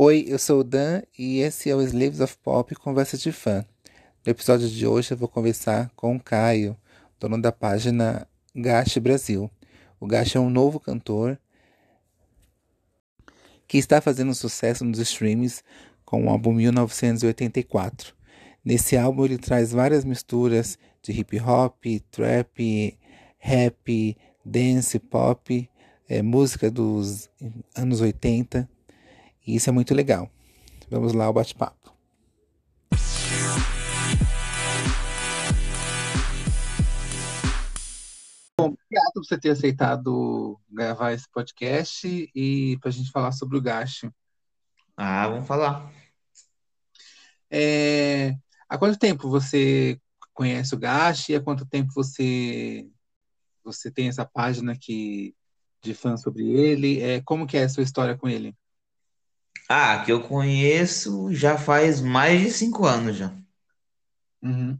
Oi, eu sou o Dan e esse é o Slaves of Pop Conversa de Fã. No episódio de hoje eu vou conversar com o Caio, dono da página Gache Brasil. O Gache é um novo cantor que está fazendo sucesso nos streams com o álbum 1984. Nesse álbum ele traz várias misturas de hip hop, trap, rap, dance, pop, é, música dos anos 80 e isso é muito legal. Vamos lá ao bate-papo. Bom, obrigado por você ter aceitado gravar esse podcast e para a gente falar sobre o Gashi. Ah, vamos falar. É, há quanto tempo você conhece o Gashi? Há quanto tempo você você tem essa página que de fã sobre ele? É, como que é a sua história com ele? Ah, que eu conheço já faz mais de cinco anos já. Uhum.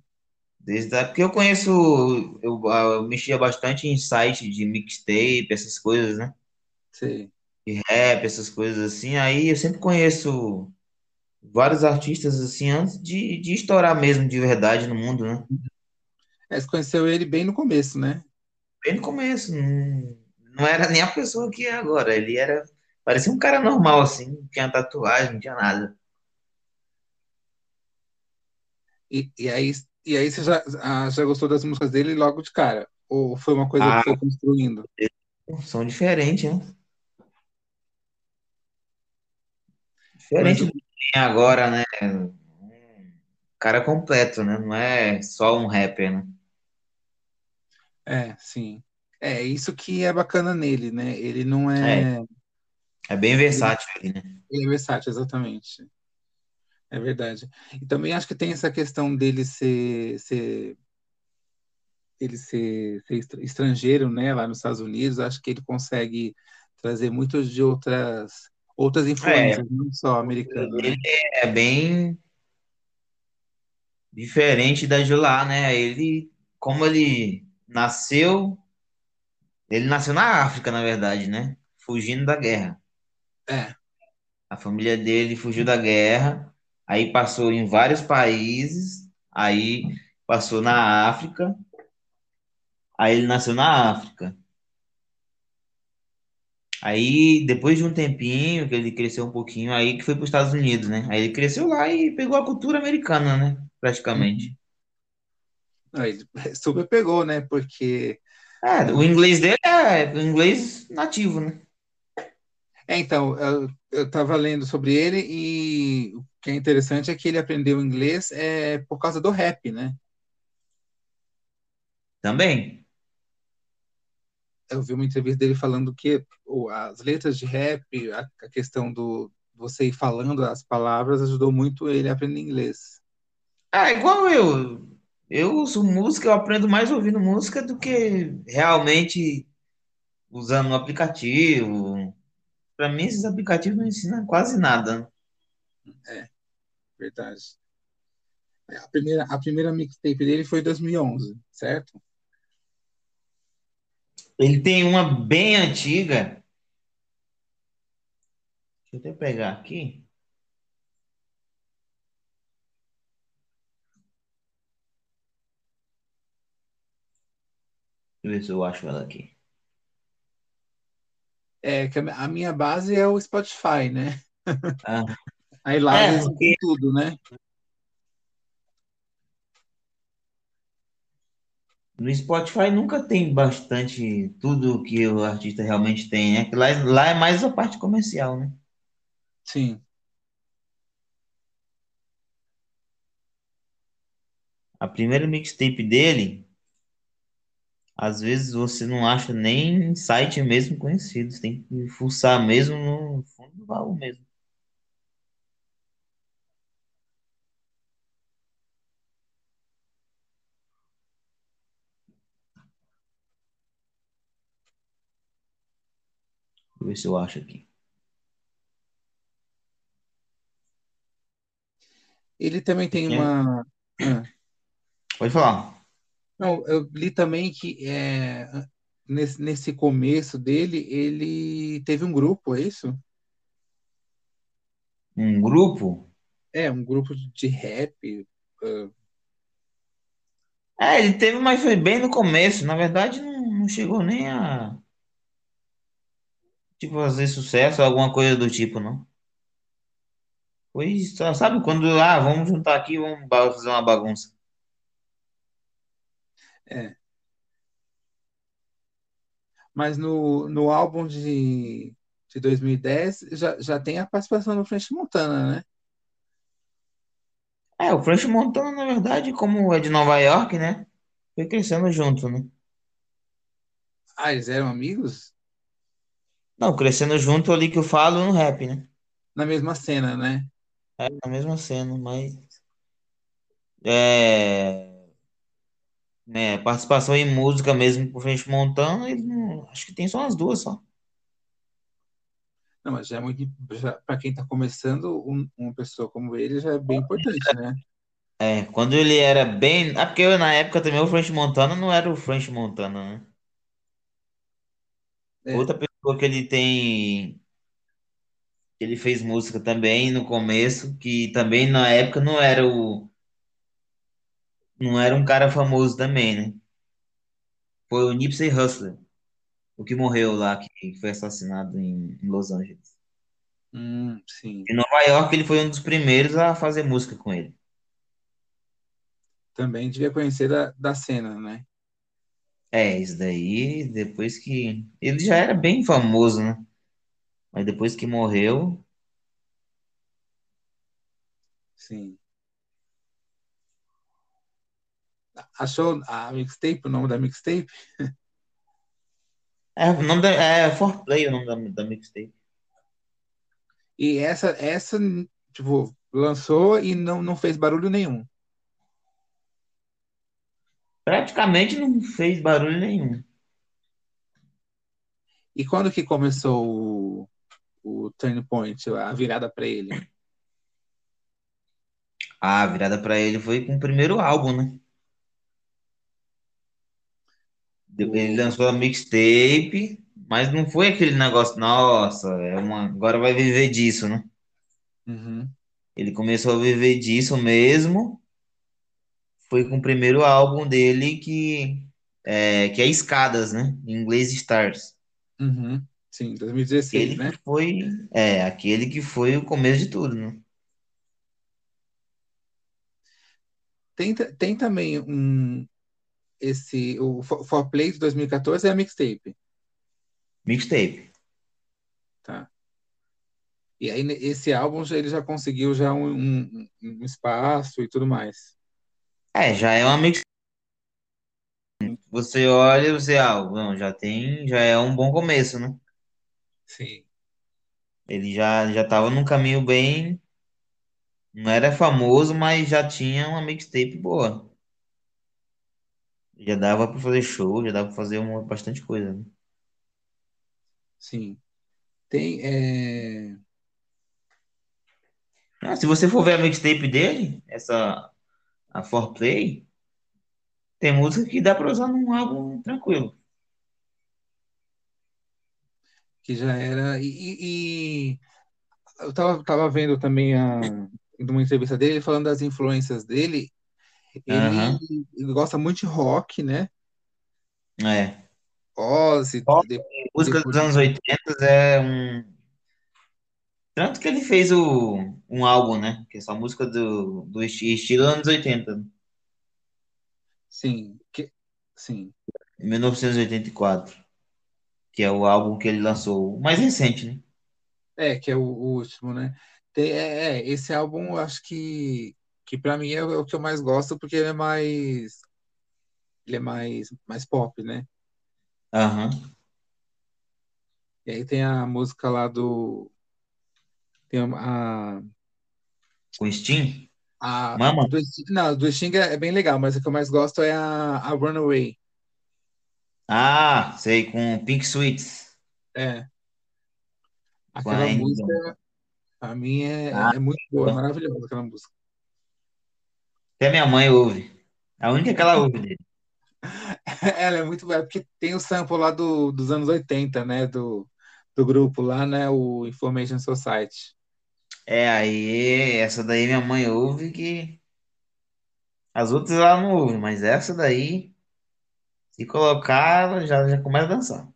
Desde a... Porque eu conheço, eu, eu mexia bastante em site de mixtape, essas coisas, né? Sei. De rap, essas coisas assim. Aí eu sempre conheço vários artistas assim antes de, de estourar mesmo de verdade no mundo, né? É, você conheceu ele bem no começo, né? Bem no começo. Não, não era nem a pessoa que é agora. Ele era Parecia um cara normal, assim, não tinha tatuagem, não tinha nada. E, e aí, e aí você já, ah, já gostou das músicas dele logo de cara? Ou foi uma coisa Ah, que foi construindo? são diferentes, né? Mas Diferente o- do que tem agora, né? Cara completo, né? Não é só um rapper, né? é, sim. É isso que é bacana nele, né? Ele não É, é. É bem versátil ele, né? ele é versátil, exatamente. É verdade. E também acho que tem essa questão dele ser, ser ele ser, ser estra- estrangeiro, né, lá nos Estados Unidos, acho que ele consegue trazer muitas de outras outras É, influências, não só americana, ele né? é bem diferente da de lá, né? Ele, como ele nasceu, ele nasceu na África, na verdade, né? Fugindo da guerra. É, A família dele fugiu da guerra, aí passou em vários países, aí passou na África, aí ele nasceu na África. Aí, depois de um tempinho, que ele cresceu um pouquinho, aí que foi para os Estados Unidos, né? Aí ele cresceu lá e pegou a cultura americana, né? uhum. Praticamente. Aí ele super pegou, né? Porque É, o inglês dele é o inglês nativo, né? É, então eu, eu tava lendo sobre ele e o que é interessante é que ele aprendeu inglês é por causa do rap, né? Também. Eu vi uma entrevista dele falando que as letras de rap, a, a questão do você ir falando as palavras ajudou muito ele a aprender inglês. É igual eu. Eu uso música, eu aprendo mais ouvindo música do que realmente usando um aplicativo. Para mim, esses aplicativos não ensinam quase nada. É, verdade. A primeira, a primeira mixtape dele foi em 2011, certo? Ele tem uma bem antiga. Deixa eu até pegar aqui. Deixa eu ver se eu acho ela aqui. É que a minha base é o Spotify, né? Ah, Aí lá é, porque tudo, né? no Spotify nunca tem bastante tudo que o artista realmente tem, né? Que Lá, lá é mais a parte comercial, né? Sim. A primeira mixtape dele, às vezes você não acha nem em site mesmo conhecido. Você tem que fuçar mesmo no fundo do baú mesmo. Deixa eu ver se eu acho aqui. Ele também tem É, uma. ah, Pode falar. Não, eu li também que é, nesse, nesse começo dele, ele teve um grupo, é isso? Um grupo? É, um grupo de rap. Uh, É, ele teve, mas foi bem no começo. Na verdade, não, não chegou nem a tipo, fazer sucesso, alguma coisa do tipo, não. Foi, só, sabe, quando, ah, vamos juntar aqui, vamos fazer uma bagunça. É. Mas no, no álbum de, de 2010 já, já tem a participação do French Montana, né? É, o French Montana, na verdade, como é de Nova York, né? Foi crescendo junto, né? Ah, eles eram amigos? Não, crescendo junto ali que eu falo no rap, né? Na mesma cena, né? É a mesma cena, mas. É. Né, participação em música mesmo com o French Montana, ele não- acho que tem só as duas só. Não, mas já é muito. Para quem está começando, um- uma pessoa como ele já é bem importante, né? É, quando ele era bem. Ah, porque eu, na época também o French Montana não era o French Montana, né? É. Outra pessoa que ele tem. Ele fez música também no começo, que também na época não era o. Não era um cara famoso também, né? Foi o Nipsey Hussle, o que morreu lá, que foi assassinado em, em Los Angeles. Hum, sim. Em Nova York, ele foi um dos primeiros a fazer música com ele. Também devia conhecer da, da cena, né? É, isso daí, depois que. Ele já era bem famoso, né? Mas depois que morreu. Sim. Achou a mixtape, o nome da mixtape? É, o nome da, é Foreplay o nome da, da mixtape. E essa, essa, tipo, lançou e não, não fez barulho nenhum. Praticamente não fez barulho nenhum. E quando que começou o, o Turning Point, a virada para ele? A virada pra ele foi com o primeiro álbum, né? Ele lançou a mixtape, mas não foi aquele negócio, nossa, é uma, agora vai viver disso, né? Uhum, Ele começou a viver disso mesmo. Foi com o primeiro álbum dele que é, que é Escadas, né? Em inglês Stars. uhum, sim, 2016, Aquele né? que foi, é, aquele que foi o começo de tudo, né? Tem, tem também um, esse, o For Play de 2014 é a mixtape, Mixtape. tá? E aí esse álbum já, ele já conseguiu já um, um, um espaço e tudo mais. É, já é uma mix. Você olha, você, ah, não, já tem, já é um bom começo, né? Sim, Ele já já tava num caminho bem, não era famoso, mas já tinha uma mixtape boa. Já dava pra fazer show, já dava pra fazer uma, bastante coisa, né? sim. Tem, é, Ah, se você for ver a mixtape dele, essa a 4Play, tem música que dá pra usar num álbum tranquilo. que já era. E, e- e eu tava, tava vendo também a, uma entrevista dele falando das influências dele. Ele, ele gosta muito de rock, né? é. Ozzy, Rock de- e música depois. dos anos 80 é um. Tanto que ele fez o, um álbum, né? Que é só música do, do esti- estilo anos 80, né? Sim, que, sim. em 1984, que é o álbum que ele lançou, o mais recente, né? É, que é o, o último, né? Tem, é, é, esse álbum eu acho que, que para mim é o que eu mais gosto porque ele é mais ele é mais mais pop, né? Aham. E aí tem a música lá do tem a, Com Steam? a, a Mama? do, não, do Sting é bem legal, mas o que eu mais gosto é a, a Runaway. Ah, sei, com Pink Sweets. É, Com a aquela música a mim é, Ah, é muito boa, é maravilhosa aquela música. Até minha mãe ouve. A única que ela ouve dele. Ela é muito boa, porque tem o sample lá do, dos anos 80, né? Do, do grupo lá, né? O Information Society. É, aí, essa daí minha mãe ouve que as outras ela não ouve, mas essa daí, se colocar, ela já, já começa a dançar.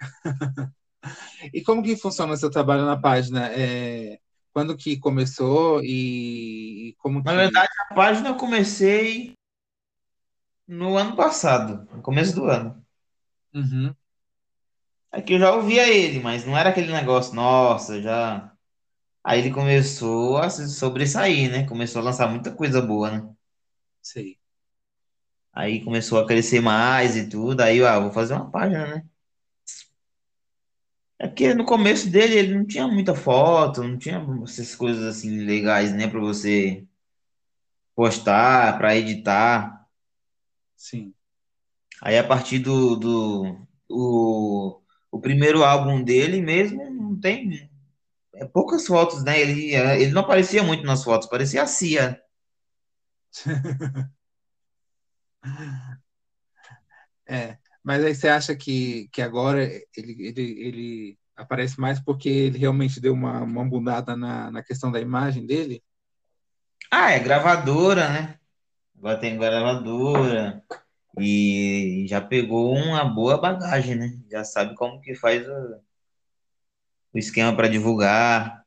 E como que funciona o seu trabalho na página? É, quando que começou e, como Na que... verdade, a página eu comecei no ano passado, no começo do ano. Uhum, É que eu já ouvia ele, mas não era aquele negócio, nossa, já. Aí ele começou a se sobressair, né? Começou a lançar muita coisa boa, né? sei. Aí começou a crescer mais e tudo. Aí, ah, vou fazer uma página, né? É porque no começo dele ele não tinha muita foto, não tinha essas coisas assim legais, né? Pra você postar, pra editar. Sim. Aí a partir do, do o, o primeiro álbum dele mesmo, não tem é, poucas fotos, né? Ele, ele não aparecia muito nas fotos, parecia a Cia. É, mas aí você acha que, que agora ele, ele, ele aparece mais porque ele realmente deu uma, uma mudada na, na questão da imagem dele? Ah, é gravadora, né? Agora tem gravadora e já pegou uma boa bagagem, né? Já sabe como que faz o, o esquema para divulgar.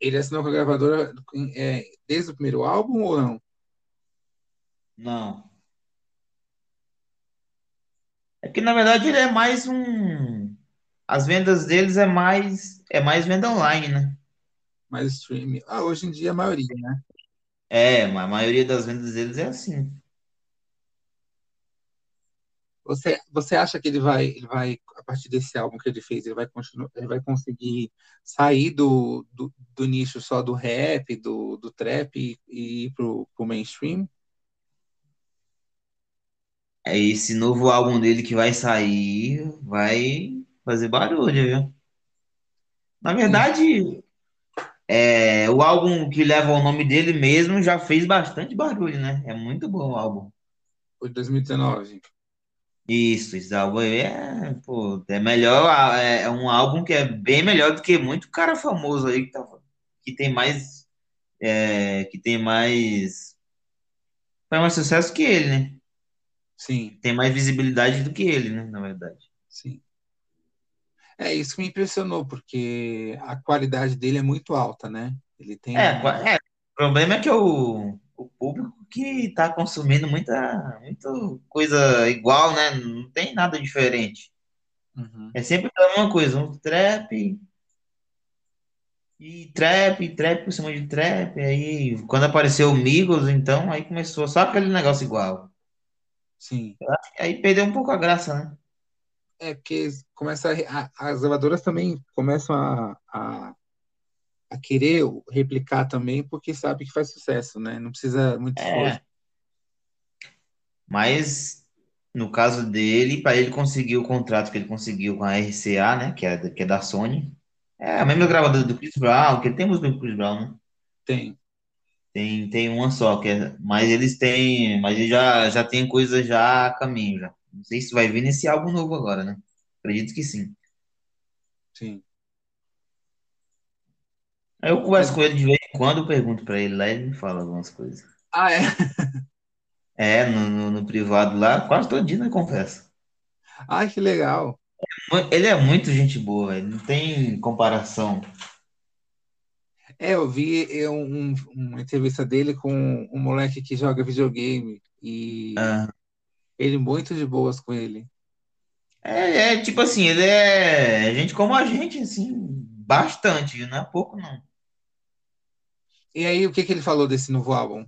Ele assinou com a gravadora é, desde o primeiro álbum ou não? Não. É que na verdade ele é mais um. As vendas deles é mais é mais venda online, né? Mais streaming. Ah, hoje em dia a maioria, né? É, a maioria das vendas deles é assim. Você, você acha que ele vai, ele vai, a partir desse álbum que ele fez, ele vai continuar, ele vai conseguir sair do, do, do nicho só do rap, do, do trap e, e ir pro, pro mainstream? É esse novo álbum dele que vai sair, vai fazer barulho, viu? Na verdade, é, o álbum que leva o nome dele mesmo já fez bastante barulho, né? É muito bom o álbum. foi 2019. Isso, esse álbum aí é, pô, é melhor, é, é um álbum que é bem melhor do que muito cara famoso aí que, tá, que tem mais, é, que tem mais, faz mais sucesso que ele, né? Sim, Tem mais visibilidade do que ele, né? Na verdade. sim. É isso que me impressionou, porque a qualidade dele é muito alta, né? Ele tem É, é, o problema é que o, o público que tá consumindo muita, muita coisa igual, né? Não tem nada diferente. Uhum, É sempre a mesma coisa, um trap e trap, e trap por cima de trap. Aí, quando apareceu o Migos, então, aí começou só aquele negócio igual. Sim. Aí perdeu um pouco a graça, né? É porque começa a, as gravadoras também começam a, a, a querer replicar também, porque sabe que faz sucesso, né? Não precisa muito esforço. É, mas no caso dele, para ele conseguir o contrato que ele conseguiu com a RCA, né? Que é, que é da Sony. É a mesma gravadora do Chris Brown, que tem música do Chris Brown, né? Tem. Tem, tem uma só, que é, mas eles têm, mas ele já, já tem coisa já a caminho já. Não sei se vai vir nesse álbum novo agora, né? Acredito que sim. Sim. Aí eu converso com ele de vez em quando, pergunto pra ele lá, ele me fala algumas coisas. ah, é? É, no, no, no privado lá, quase todo dia nós conversa. Ai, que legal. Ele é muito gente boa, velho, não tem comparação. É, eu vi eu, um- uma entrevista dele com um moleque que joga videogame e Ah, ele muito de boas com ele. é, é tipo assim, ele é gente como a gente, assim, bastante? Não é pouco não. E aí, o que que ele falou desse novo álbum?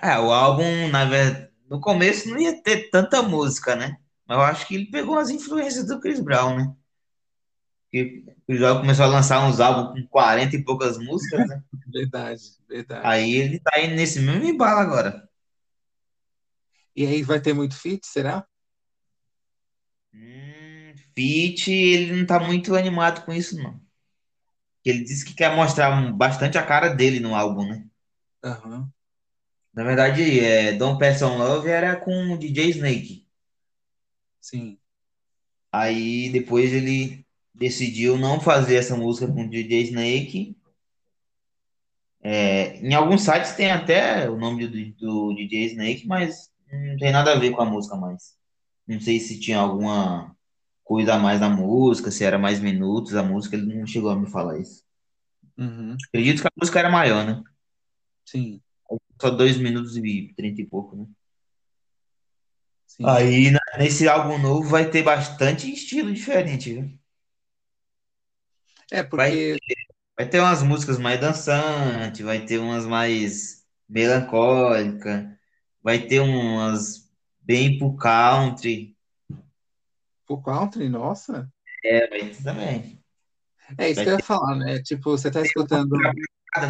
É, o álbum, na verdade, no começo não ia ter tanta música, né? Mas eu acho que ele pegou as influências do Chris Brown, né? Porque o Brown começou a lançar uns álbuns com 40 e poucas músicas, né? Verdade, verdade. Aí ele tá indo nesse mesmo embalo agora. E aí vai ter muito feat, será? Hum, Feat, ele não tá muito animado com isso, não. Ele disse que quer mostrar bastante a cara dele no álbum, né? Aham, Na verdade, é, Don't Pass On Love era com o DJ Snake. sim. Aí depois ele decidiu não fazer essa música com o DJ Snake. É, em alguns sites tem até o nome do, do DJ Snake, mas não tem nada a ver com a música mais. Não sei se tinha alguma coisa a mais na música, se era mais minutos a música, ele não chegou a me falar isso. Uhum, Acredito que a música era maior, né? sim, Só dois minutos e trinta e pouco, né? sim. Aí nesse álbum novo vai ter bastante estilo diferente, viu? É Vai, porque vai ter umas músicas mais dançantes, vai ter umas mais melancólicas, vai ter umas bem pro country, o country, nossa, é, vai ter também. é isso Vai que eu ia ter falar, né? Tipo, você tá escutando,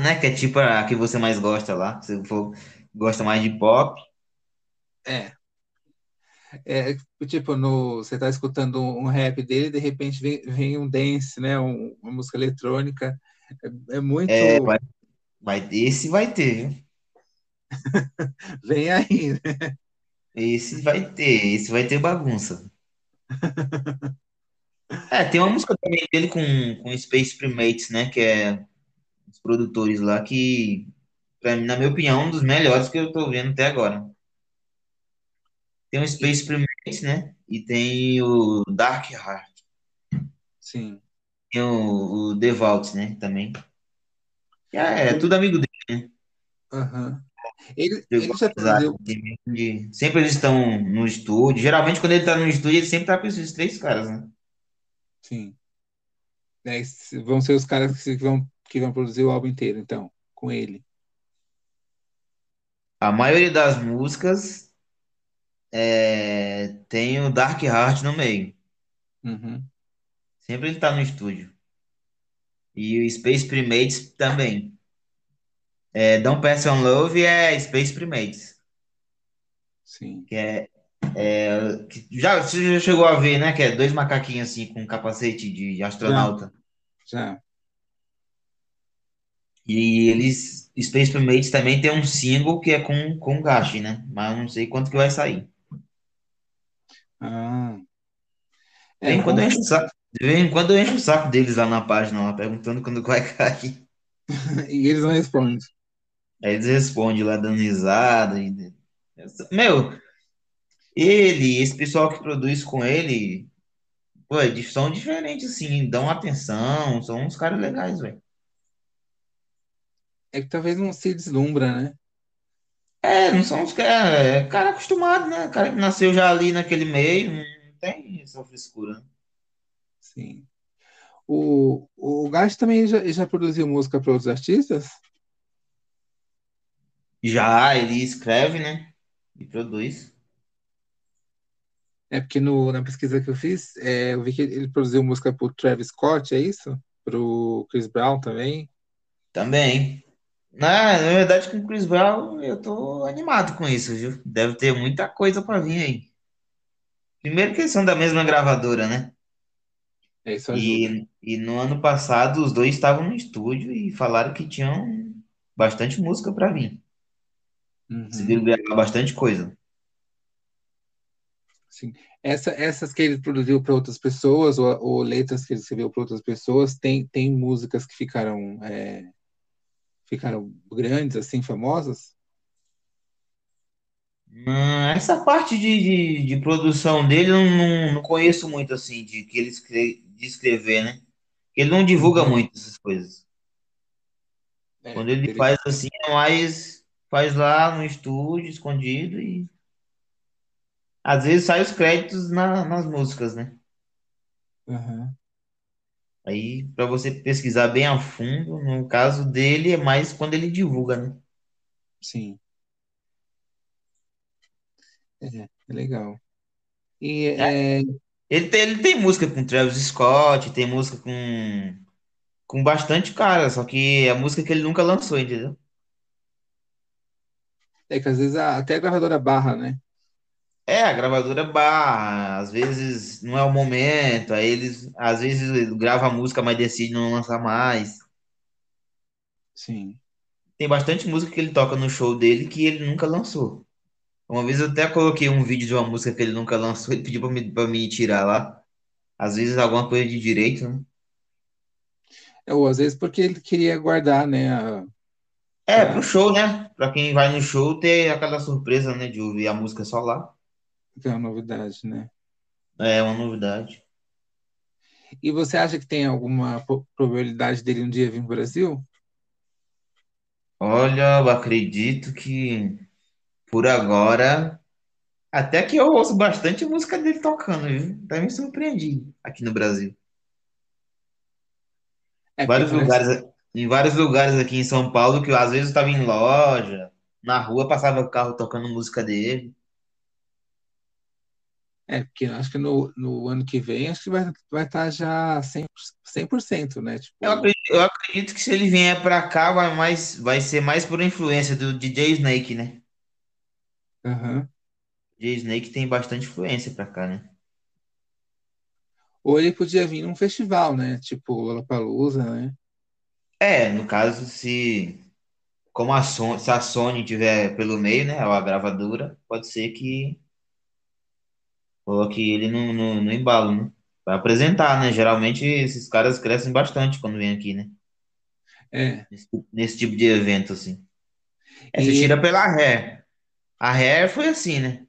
né? Que é tipo a que você mais gosta lá. Se for, gosta mais de pop. é, é tipo no, você tá escutando um rap dele, de repente vem, vem um dance, né? Um- uma música eletrônica, é, é É, muito, vai, vai, esse vai ter, viu? vem aí, né? Esse vai ter, esse vai ter bagunça. É, tem uma música também dele com, com Space Primates, né? Que é os produtores lá, que, pra mim, na minha opinião, é um dos melhores que eu tô vendo até agora. Tem o Space Primates, né? E tem o Dark Heart. sim. Tem o, o Devout, né? Também. É, é tudo amigo dele, né? aham. Ele, ele da- produziu, de- Sempre eles estão no estúdio. Geralmente, quando ele tá no estúdio, ele sempre tá com esses três caras, né? sim. É, vão ser os caras que vão, que vão produzir o álbum inteiro, então, com ele. A maioria das músicas é, tem o Dark Heart no meio. Uhum, Sempre ele tá no estúdio. E o Space Primates também. É, Don't Pass on Love é Space Primates. sim. Que é, é, que já, você já chegou a ver, né? Que é dois macaquinhos assim com capacete de astronauta. já. E eles, Space Primates também tem um single que é com, com Gashi, né? Mas eu não sei quanto que vai sair. Ah, De é, vez em quando eu vamos. encho o saco, de vez em quando eu encho o saco deles lá na página, lá, perguntando quando vai cair. E eles não respondem. Aí eles respondem lá dando risada. E... Meu, ele, esse pessoal que produz com ele, pô, eles são diferentes, assim, dão atenção, são uns caras legais, velho. É que talvez não se deslumbra, né? É, não são uns caras, é cara acostumado, né? Cara que nasceu já ali naquele meio, não tem essa frescura, né? Sim. O, o Gast também já, já produziu música para outros artistas? Já ele escreve, né? E produz. É porque no, na pesquisa que eu fiz, é, eu vi que ele produziu música pro Travis Scott, é isso? Pro Chris Brown também? Também. Na, na verdade, com o Chris Brown, eu tô animado com isso, viu? Deve ter muita coisa pra vir aí. Primeiro que eles são da mesma gravadora, né? É, isso ajuda. E, e no ano passado os dois estavam no estúdio e falaram que tinham bastante música pra vir. Uhum, Conseguiram gravar bastante coisa. sim. Essa, essas que ele produziu para outras pessoas, ou, ou letras que ele escreveu para outras pessoas, tem, tem músicas que ficaram, é, ficaram grandes, assim, famosas? Hum, essa parte de, de, de produção dele eu não, não conheço muito assim, de que ele escre- de escrever, né? Ele não divulga Uhum. muito essas coisas. É, Quando ele ele, faz assim, é mais faz lá no estúdio, escondido, e às vezes sai os créditos na- nas músicas, né? uhum, Aí, pra você pesquisar bem a fundo, no caso dele, é mais quando ele divulga, né? sim, é, é legal. E É, é, Ele tem, ele tem música com Travis Scott, tem música com, com bastante cara, só que é a música que ele nunca lançou, entendeu? é que às vezes a- até a gravadora barra, né? É, a gravadora barra, às vezes não é o momento, aí eles, às vezes grava a música, mas decide não lançar mais. Sim. Tem bastante música que ele toca no show dele que ele nunca lançou. Uma vez eu até coloquei um vídeo de uma música que ele nunca lançou, ele pediu pra me, pra me tirar lá. Às vezes alguma coisa de direito, né? É, ou às vezes porque ele queria guardar, né? A, É, pro show, né? Pra quem vai no show ter aquela surpresa, né? De ouvir a música só lá. Ver uma novidade, né? É uma novidade. E você acha que tem alguma probabilidade dele um dia vir para o Brasil? Olha, eu acredito que por agora, até que eu ouço bastante música dele tocando, viu? Até me surpreendi aqui no Brasil. É, Vários parece. lugares, em vários lugares aqui em São Paulo que eu, às vezes eu estava em loja, na rua passava o carro tocando música dele. É, porque eu acho que no, no ano que vem acho que vai, vai estar já 100%, 100%, né? Eu Tipo, acredito, eu acredito que se ele vier pra cá vai mais, vai ser mais por influência do DJ Snake, né? aham. DJ Snake tem bastante influência pra cá, né? Ou ele podia vir num festival, né? Tipo Lollapalooza, né? É, no caso, se como a Sony, se a Sony tiver pelo meio, né, ou a gravadora, pode ser que coloque ele no, no, no embalo, né? Vai apresentar, né? Geralmente esses caras crescem bastante quando vêm aqui, né? É, Nesse, nesse tipo de evento, assim. É, você e tira pela Ré. A Ré foi assim, né?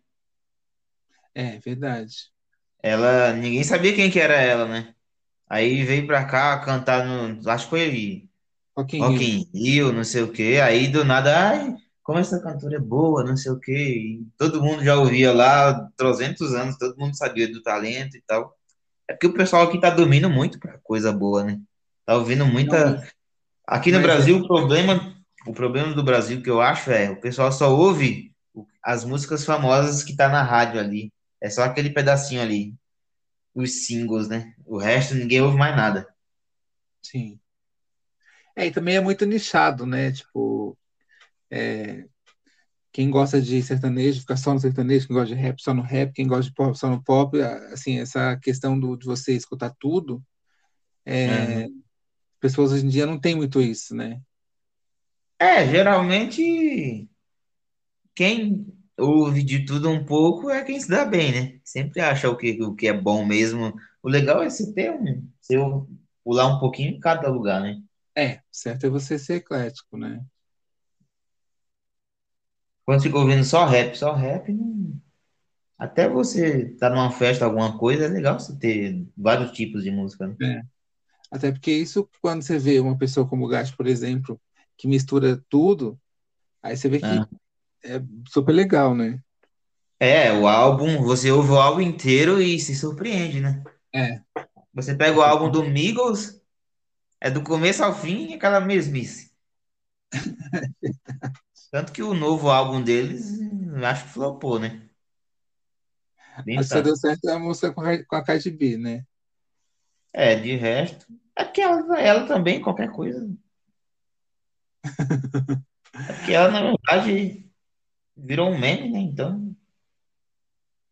é verdade. Ela, ninguém sabia quem que era ela, né? Aí veio pra cá cantar no, acho que foi Rock in Rio, não sei o quê. Aí do nada, ai, como essa cantora é boa, não sei o quê. E todo mundo já ouvia lá há 300 anos, todo mundo sabia do talento e tal. É porque o pessoal aqui tá dormindo muito pra coisa boa, né? Tá ouvindo muita. Aqui no mas é, Brasil, o problema, o problema do Brasil que eu acho é o pessoal só ouve as músicas famosas que tá na rádio ali. É só aquele pedacinho ali, os singles, né? O resto ninguém ouve mais nada. sim. É, e também é muito nichado, né? Tipo, quem gosta de sertanejo fica só no sertanejo, quem gosta de rap só no rap, quem gosta de pop só no pop. Assim, essa questão do, de você escutar tudo, Uhum. pessoas hoje em dia não tem muito isso, né? É, geralmente quem ouve de tudo um pouco é quem se dá bem, né? Sempre acha o que, o que é bom mesmo. O legal é você ter um, você pular um pouquinho em cada lugar, né? É, certo é você ser eclético, né? Quando fica ouvindo só rap, só rap, não- até você tá numa festa, alguma coisa, é legal você ter vários tipos de música, né? É. Até porque isso, quando você vê uma pessoa como o Gato, por exemplo, que mistura tudo, aí você vê que Ah. é super legal, né? É, o álbum, você ouve o álbum inteiro e se surpreende, né? É, Você pega o álbum do Migos, é do começo ao fim aquela mesmice. Tanto que o novo álbum deles, acho que flopou, né? Que só deu certo a música com a, com a Cardi B, né? É, de resto. É porque ela, ela também, qualquer coisa. É porque ela, na verdade, virou um meme, né? Então,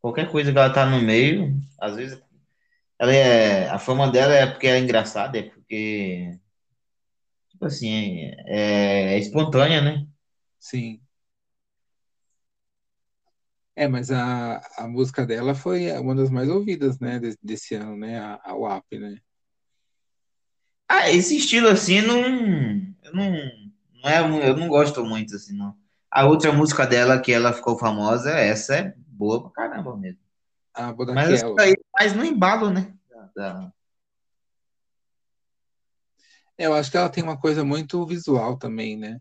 qualquer coisa que ela tá no meio, às vezes, ela é. A fama dela é porque ela é engraçada, é porque, tipo assim, é, é espontânea, né? Sim. É, mas a, a música dela foi uma das mais ouvidas, né, de- desse ano, né? A, a WAP, né? Ah, esse estilo assim, não, eu não, não é, mu- eu não gosto muito, assim, não. A outra música dela que ela ficou famosa, essa é boa pra caramba mesmo. A Mas essa Bodaquelo. daí é mais no embalo, né? Da- da- É, Eu acho que ela tem uma coisa muito visual também, né?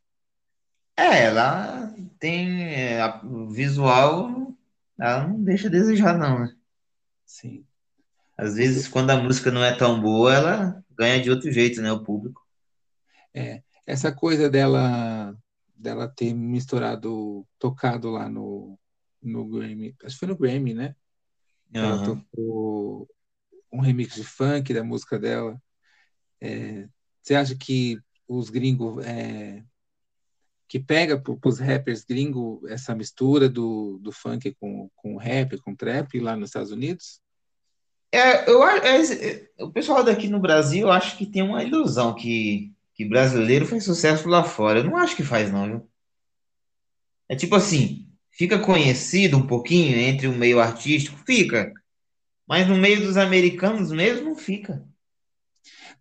É, ela tem é, a- o visual, ela não deixa a desejar, não, né? Sim. Às vezes, quando a música não é tão boa, ela ganha de outro jeito, né? O público. é, essa coisa dela, dela ter misturado, tocado lá no, no Grammy, acho que foi no Grammy, né? Que ela tocou um remix de funk da música dela. Você acha que os gringos, é, que pega para os rappers gringos essa mistura do, do funk com, com rap, com trap lá nos Estados Unidos? É, eu, é, é, o pessoal daqui no Brasil, acho que tem uma ilusão que, que brasileiro faz sucesso lá fora. Eu não acho que faz, não, viu? É tipo assim, fica conhecido um pouquinho entre o meio artístico, fica. Mas no meio dos americanos mesmo não fica.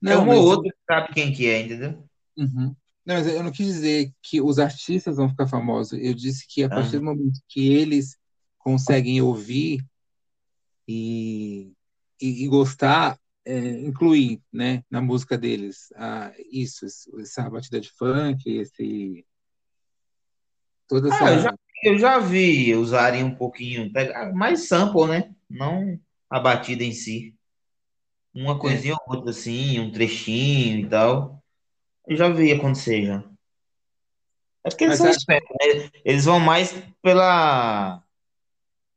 É Não, um ou outro que sabe quem que é, entendeu? uhum. Não, mas eu não quis dizer que os artistas vão ficar famosos. Eu disse que a partir Aham. do momento que eles conseguem ouvir e, e, e gostar, é, incluir, né, na música deles, ah, isso, essa batida de funk, esse, toda Ah, eu já, essa. eu já vi usarem um pouquinho, pegar mais sample, né? Não a batida em si. Uma É, coisinha ou outra assim, um trechinho e tal. Eu já vi acontecer já. É porque eles mas são acho, espertos, né? Eles vão mais pela,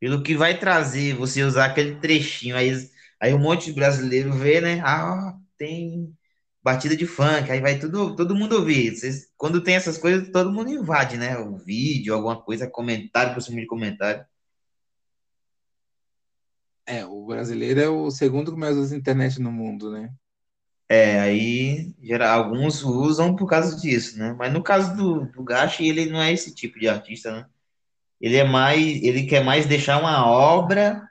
pelo que vai trazer, você usar aquele trechinho. Aí, aí um monte de brasileiro vê, né? Ah, tem batida de funk, aí vai tudo, todo mundo ouvir. Vocês- quando tem essas coisas, todo mundo invade, né? O vídeo, alguma coisa, comentário por cima de comentário. é, o brasileiro é o segundo que mais usa internet no mundo, né? É, aí gera, alguns usam por causa disso, né? Mas no caso do, do Gachi, ele não é esse tipo de artista, né? Ele é mais, ele quer mais deixar uma obra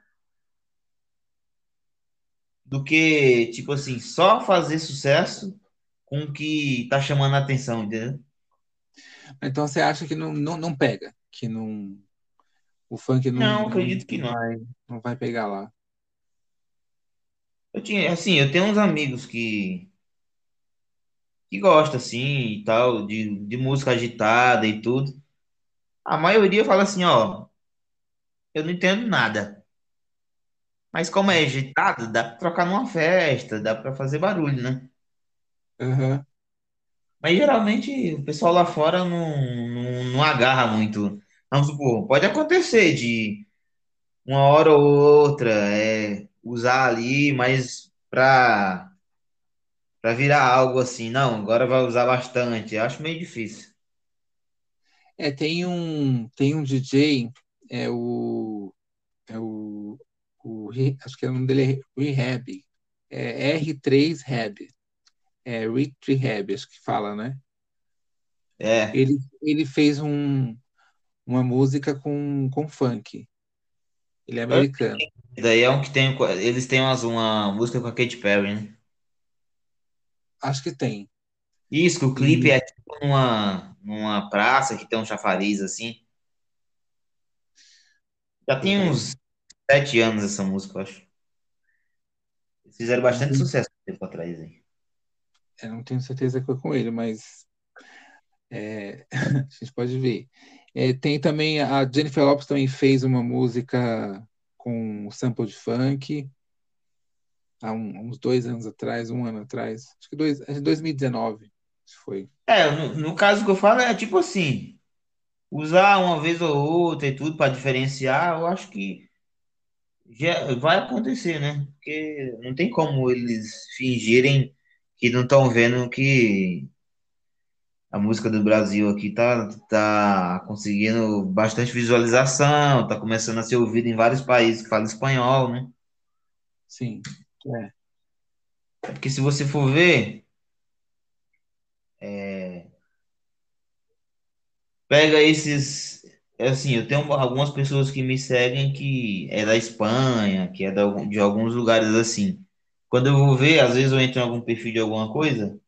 do que, tipo assim, só fazer sucesso com o que tá chamando a atenção, entendeu? Então você acha que não, não, não pega, que não, o funk não, Não, não, acredito que não não. vai, não vai pegar lá. Eu tinha, assim, eu tenho uns amigos que, que gostam, assim, e tal, de, de música agitada e tudo. A maioria fala assim, ó, eu não entendo nada. Mas como é agitado, dá pra trocar numa festa, dá pra fazer barulho, né? Aham. Mas geralmente o pessoal lá fora não, não, não agarra muito. Vamos supor, pode acontecer de uma hora ou outra é, usar ali, mas pra, pra virar algo assim, não, agora vai usar bastante. Eu acho meio difícil. É, tem um, tem um DJ, é o, é o, o acho que é o nome dele é Rehab, é R3 Rehab, é Rick Rehab, acho que fala, né? É, Ele, ele fez um, uma música com, com funk, ele é americano, daí é um que tem, eles têm umas, uma música com a Katy Perry, né? acho que tem. Isso, que o clipe E, é tipo numa, numa praça que tem um chafariz assim. Já tem é, uns sete anos essa música, eu acho. Eles fizeram bastante tenho, sucesso um tempo atrás aí. eu não tenho certeza que foi com ele, mas é, a gente pode ver. É, tem também, a Jennifer Lopez também fez uma música com sample de funk, há um- uns dois anos atrás, um ano atrás, acho que dois, acho que 2019 foi. É, no, no caso que eu falo é tipo assim, usar uma vez ou outra e tudo para diferenciar, eu acho que já vai acontecer, né? Porque não tem como eles fingirem que não estão vendo que a música do Brasil aqui tá, tá conseguindo bastante visualização, tá começando a ser ouvida em vários países que falam espanhol, né? Sim. É. É porque se você for ver, pega esses. é Assim, eu tenho algumas pessoas que me seguem que é da Espanha, que é de alguns lugares assim. Quando eu vou ver, às vezes eu entro em algum perfil de alguma coisa,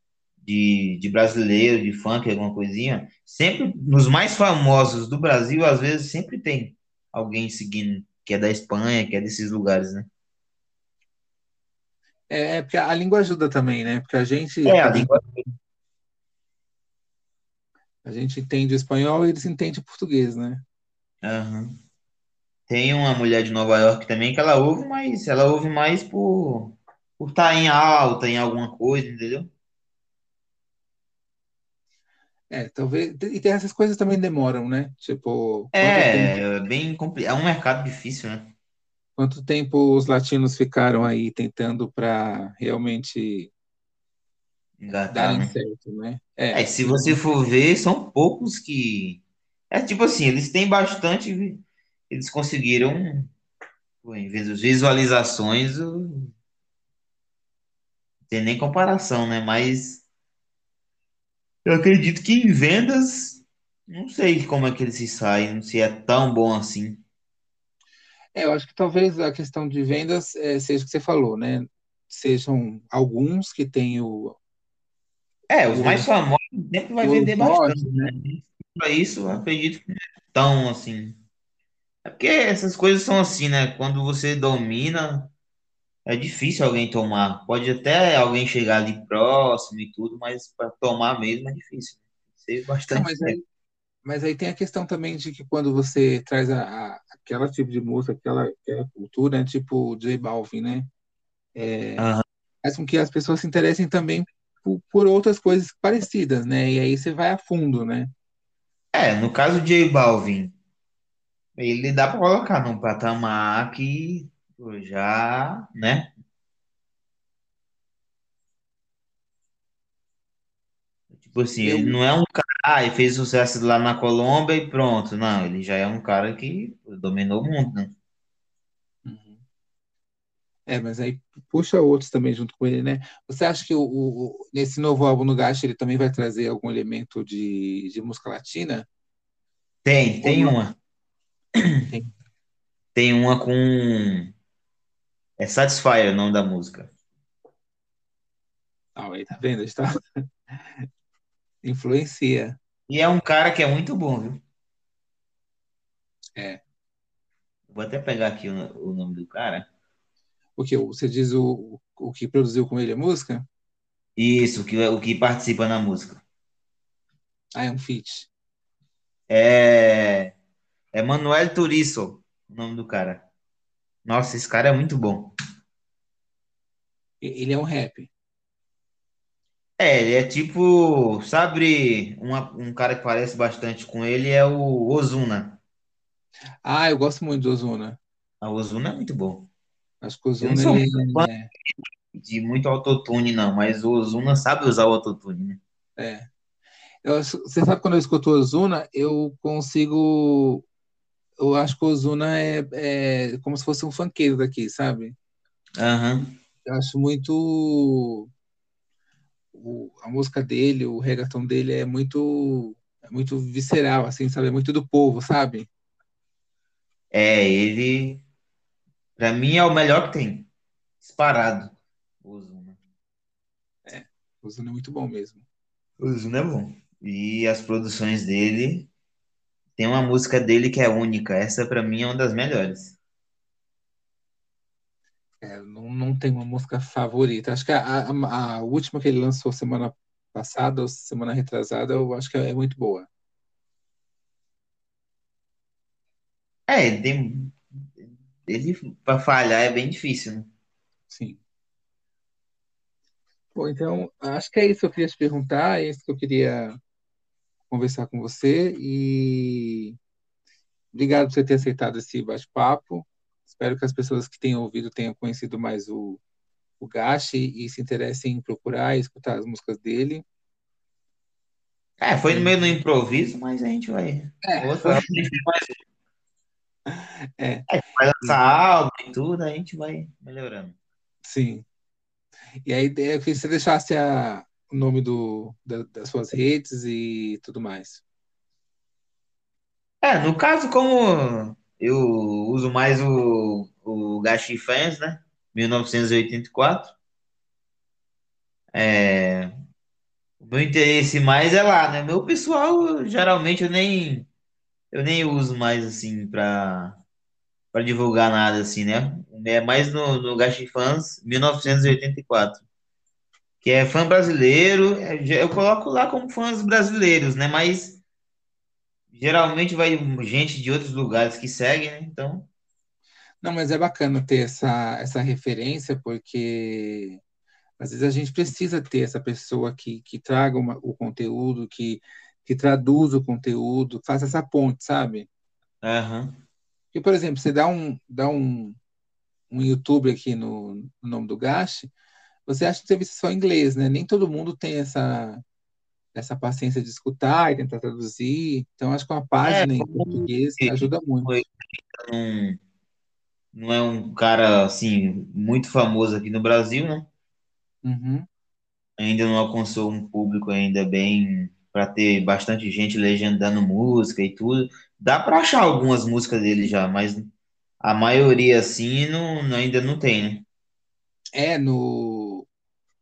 de, de brasileiro, de funk, alguma coisinha, sempre nos mais famosos do Brasil, às vezes sempre tem alguém seguindo que é da Espanha, que é desses lugares, né? É, é porque a língua ajuda também, né? Porque a gente, É, a língua. a gente entende o espanhol e eles entendem o português, né? Aham. Tem uma mulher de Nova York também que ela ouve, mas ela ouve mais por por estar em alta, em alguma coisa, entendeu? É, talvez. E tem essas coisas também demoram, né? Tipo, tempo, É, é bem compli- é um mercado difícil, né? quanto tempo os latinos ficaram aí tentando para realmente Engatar, darem né? certo, né? É, É, se você for ver, são poucos que. É tipo assim, eles têm bastante. Eles conseguiram, em vez de visualizações, não tem nem comparação, né? Mas eu acredito que em vendas, não sei como é que eles se saem, se é tão bom assim. É, eu acho que talvez a questão de vendas é, seja o que você falou, né? Sejam alguns que têm o. É, os mais famosos sempre vai o vender bastante, forte, né? né? Para isso, eu acredito que não é tão assim. É porque essas coisas são assim, né? Quando você domina, é difícil alguém tomar. Pode até alguém chegar ali próximo e tudo, mas para tomar mesmo é difícil. Que ser Não, bastante mas aí, mas aí tem a questão também de que quando você traz a, a- aquela tipo de música, aquela, aquela cultura, né? Tipo J Balvin, né? Aham. Faz com que as pessoas se interessem também por, por outras coisas parecidas, né? E aí você vai a fundo, né? É, no caso de J Balvin, ele dá para colocar num patamar que já, né? Tipo assim, ele não é um cara, ah, ele fez sucesso lá na Colômbia e pronto. Não, ele já é um cara que dominou o mundo, né? Uhum. É, mas aí puxa outros também junto com ele, né? Você acha que o, o- nesse novo álbum no Gacha ele também vai trazer algum elemento de, de música latina? Tem, Ou tem não? uma. Tem. Tem uma com. É Satisfyer o nome da música. Ah, aí tá vendo? Está influencia. E é um cara que é muito bom, viu? É. Vou até pegar aqui o, o nome do cara. O que você diz o, o que produziu com ele a música? Isso, o que, o que participa na música. Ah, é um feat. É. É Manuel Turizo, o nome do cara. Nossa, esse cara é muito bom. Ele é um rap. É, ele é tipo, sabe, uma- um cara que parece bastante com ele é o Ozuna. Ah, eu gosto muito do Ozuna. A Ozuna é muito bom. Acho que o Eu não Ozuna sou muito é, de muito autotune, não, mas o Ozuna sabe usar o autotune, né? é. Eu você sabe quando eu escuto o Ozuna, eu consigo. Eu acho que o Ozuna é, é como se fosse um funkeiro daqui, sabe? Aham. Eu acho muito. o- a música dele, o reggaeton dele é muito. É muito visceral, assim, sabe? É muito do povo, sabe? É, ele, pra mim, é o melhor que tem. Disparado. O Ozuna. O Ozuna é muito bom mesmo. O Ozuna é bom. E as produções dele, tem uma música dele que é única. Essa, pra mim, é uma das melhores. É, não, não tem uma música favorita. Acho que a, a, a última que ele lançou semana passada, ou semana retrasada, eu acho que é muito boa. É, ele tem, ele, pra falhar é bem difícil, né? Sim. Bom, então, acho que é isso que eu queria te perguntar, é isso que eu queria conversar com você e obrigado por você ter aceitado esse bate-papo. Espero que as pessoas que tenham ouvido tenham conhecido mais o, o Gashi e se interessem em procurar e escutar as músicas dele. É, foi no E, meio do improviso, mas a gente vai. é, Outra foi, hora a gente vai é, vai lançar e- álbum e tudo, a gente vai melhorando. sim. E aí eu queria que você deixasse a, o nome do, da- das suas redes e tudo mais. É, no caso, como eu uso mais o, o Gachi Fans, né? 1984, é, o meu interesse mais é lá, né? Meu pessoal, geralmente, eu nem, eu nem uso mais, assim, pra, pra divulgar nada, assim, né? É mais no, no Gachi Fans Uhum. 1984. Que é fã brasileiro. é, Eu coloco lá como fãs brasileiros, né? Mas geralmente vai gente de outros lugares que segue, né? Então, Não, mas é bacana ter essa, essa referência, porque às vezes a gente precisa ter essa pessoa que, que traga uma- o conteúdo, que, que traduz o conteúdo, faça essa ponte, sabe? aham. Porque, por exemplo, você dá um, dá um, um YouTube aqui no, no nome do Gashi, você acha entrevista só em inglês, né? Nem todo mundo tem essa, essa paciência de escutar e tentar traduzir. Então, acho que uma É, página em como português ajuda muito. não, não é um cara assim muito famoso aqui no Brasil, né? Uhum. Ainda não alcançou um público ainda bem para ter bastante gente legendando música e tudo. Dá para achar algumas músicas dele já, mas a maioria, assim, não- ainda não tem, né? É, no,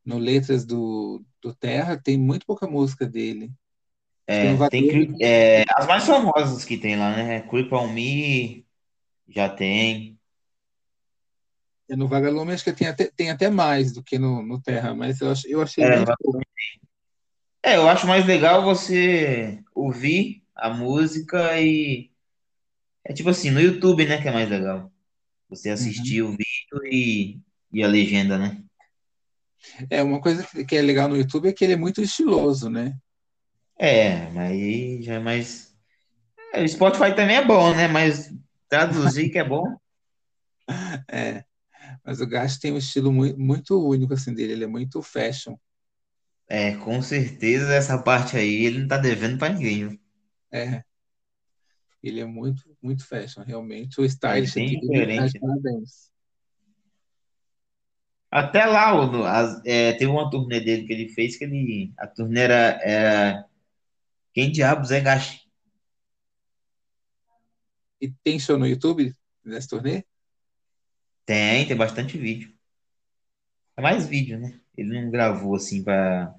no Letras do, do Terra tem muito pouca música dele. Acho É, tem Creep- é, as mais famosas que tem lá, né? Creep on Me, já tem. no Vagalume acho que tem até, tem até mais do que no, no Terra, mas eu, ach- eu achei É, é, eu acho mais legal você ouvir a música e. É tipo assim, no YouTube, né? Que é mais legal. Você Uhum. assistir o vídeo e, e a legenda, né? É, uma coisa que é legal no YouTube é que ele é muito estiloso, né? É, mas aí já é mais. É, o Spotify também é bom, né? Mas traduzir que é bom. É, mas o Gash tem um estilo muito, muito único assim dele, ele é muito fashion. É, com certeza essa parte aí ele não tá devendo pra ninguém. viu? É, ele é muito, muito fashion, realmente. O É stylist bem dele tá diferente. parabéns. Até lá, o- é, teve uma turnê dele que ele fez que ele. A turnê era, era Quem Diabos é Gashi? E tem show no YouTube nessa turnê? Tem, tem bastante vídeo. É mais vídeo, né? Ele não gravou assim pra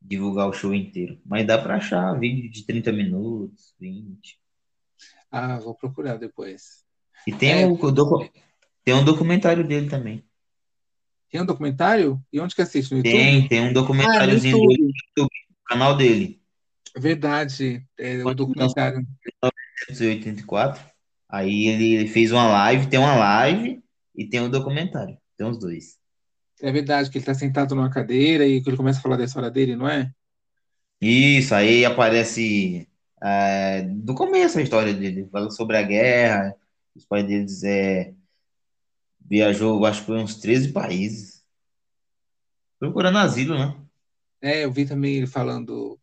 divulgar o show inteiro. Mas dá pra achar vídeo de 30 minutos, 20. Ah, vou procurar depois. E tem, É, docu- tem um documentário dele também. Tem um documentário? E onde que assiste? No YouTube? Tem, tem um Ah, no documentáriozinho dele YouTube. no canal dele. Verdade, é o lançou documentário. em 1984, aí ele, fez uma live, tem uma live e tem um documentário. Tem os dois. É verdade que ele tá sentado numa cadeira e que ele começa a falar da história dele, não é? Isso, aí aparece é, do começo a história dele, fala sobre a guerra, os pais deles é, viajou, acho que foi uns 13 países, procurando asilo, né? É, eu vi também ele falando.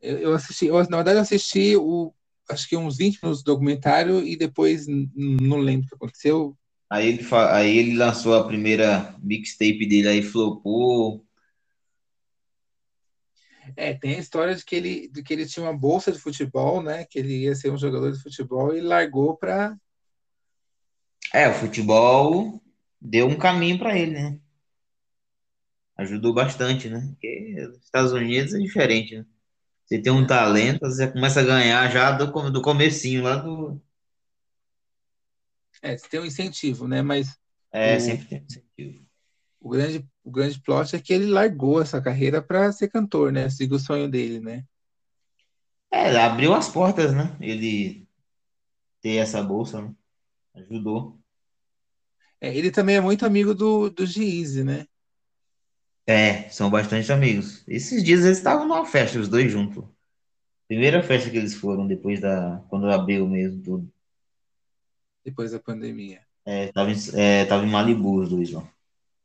Eu, eu assisti, eu, na verdade, eu assisti o, acho que uns 20 minutos do documentário e depois não lembro o que aconteceu. Aí ele, aí ele lançou a primeira mixtape dele, aí flopou. É, tem a história de que ele, de que ele tinha uma bolsa de futebol, né? Que ele ia ser um jogador de futebol e largou para. É, o futebol deu um caminho para ele, né? Ajudou bastante, né? Porque os Estados Unidos é diferente, né? Você tem um talento, você começa a ganhar já do, do comecinho lá do. É, tem um incentivo, né? Mas É, o, sempre tem incentivo. o grande, o grande plot é que ele largou essa carreira para ser cantor, né? Siga o sonho dele, né? É, abriu as portas, né? Ele ter essa bolsa, né? Ajudou. É, ele também é muito amigo do, do G-Eazy, né? É, são bastante amigos. Esses dias eles estavam numa festa, os dois juntos. Primeira festa que eles foram depois da. Quando abriu mesmo tudo. Depois da pandemia. É, tava, em, é, tava em Malibu os dois lá.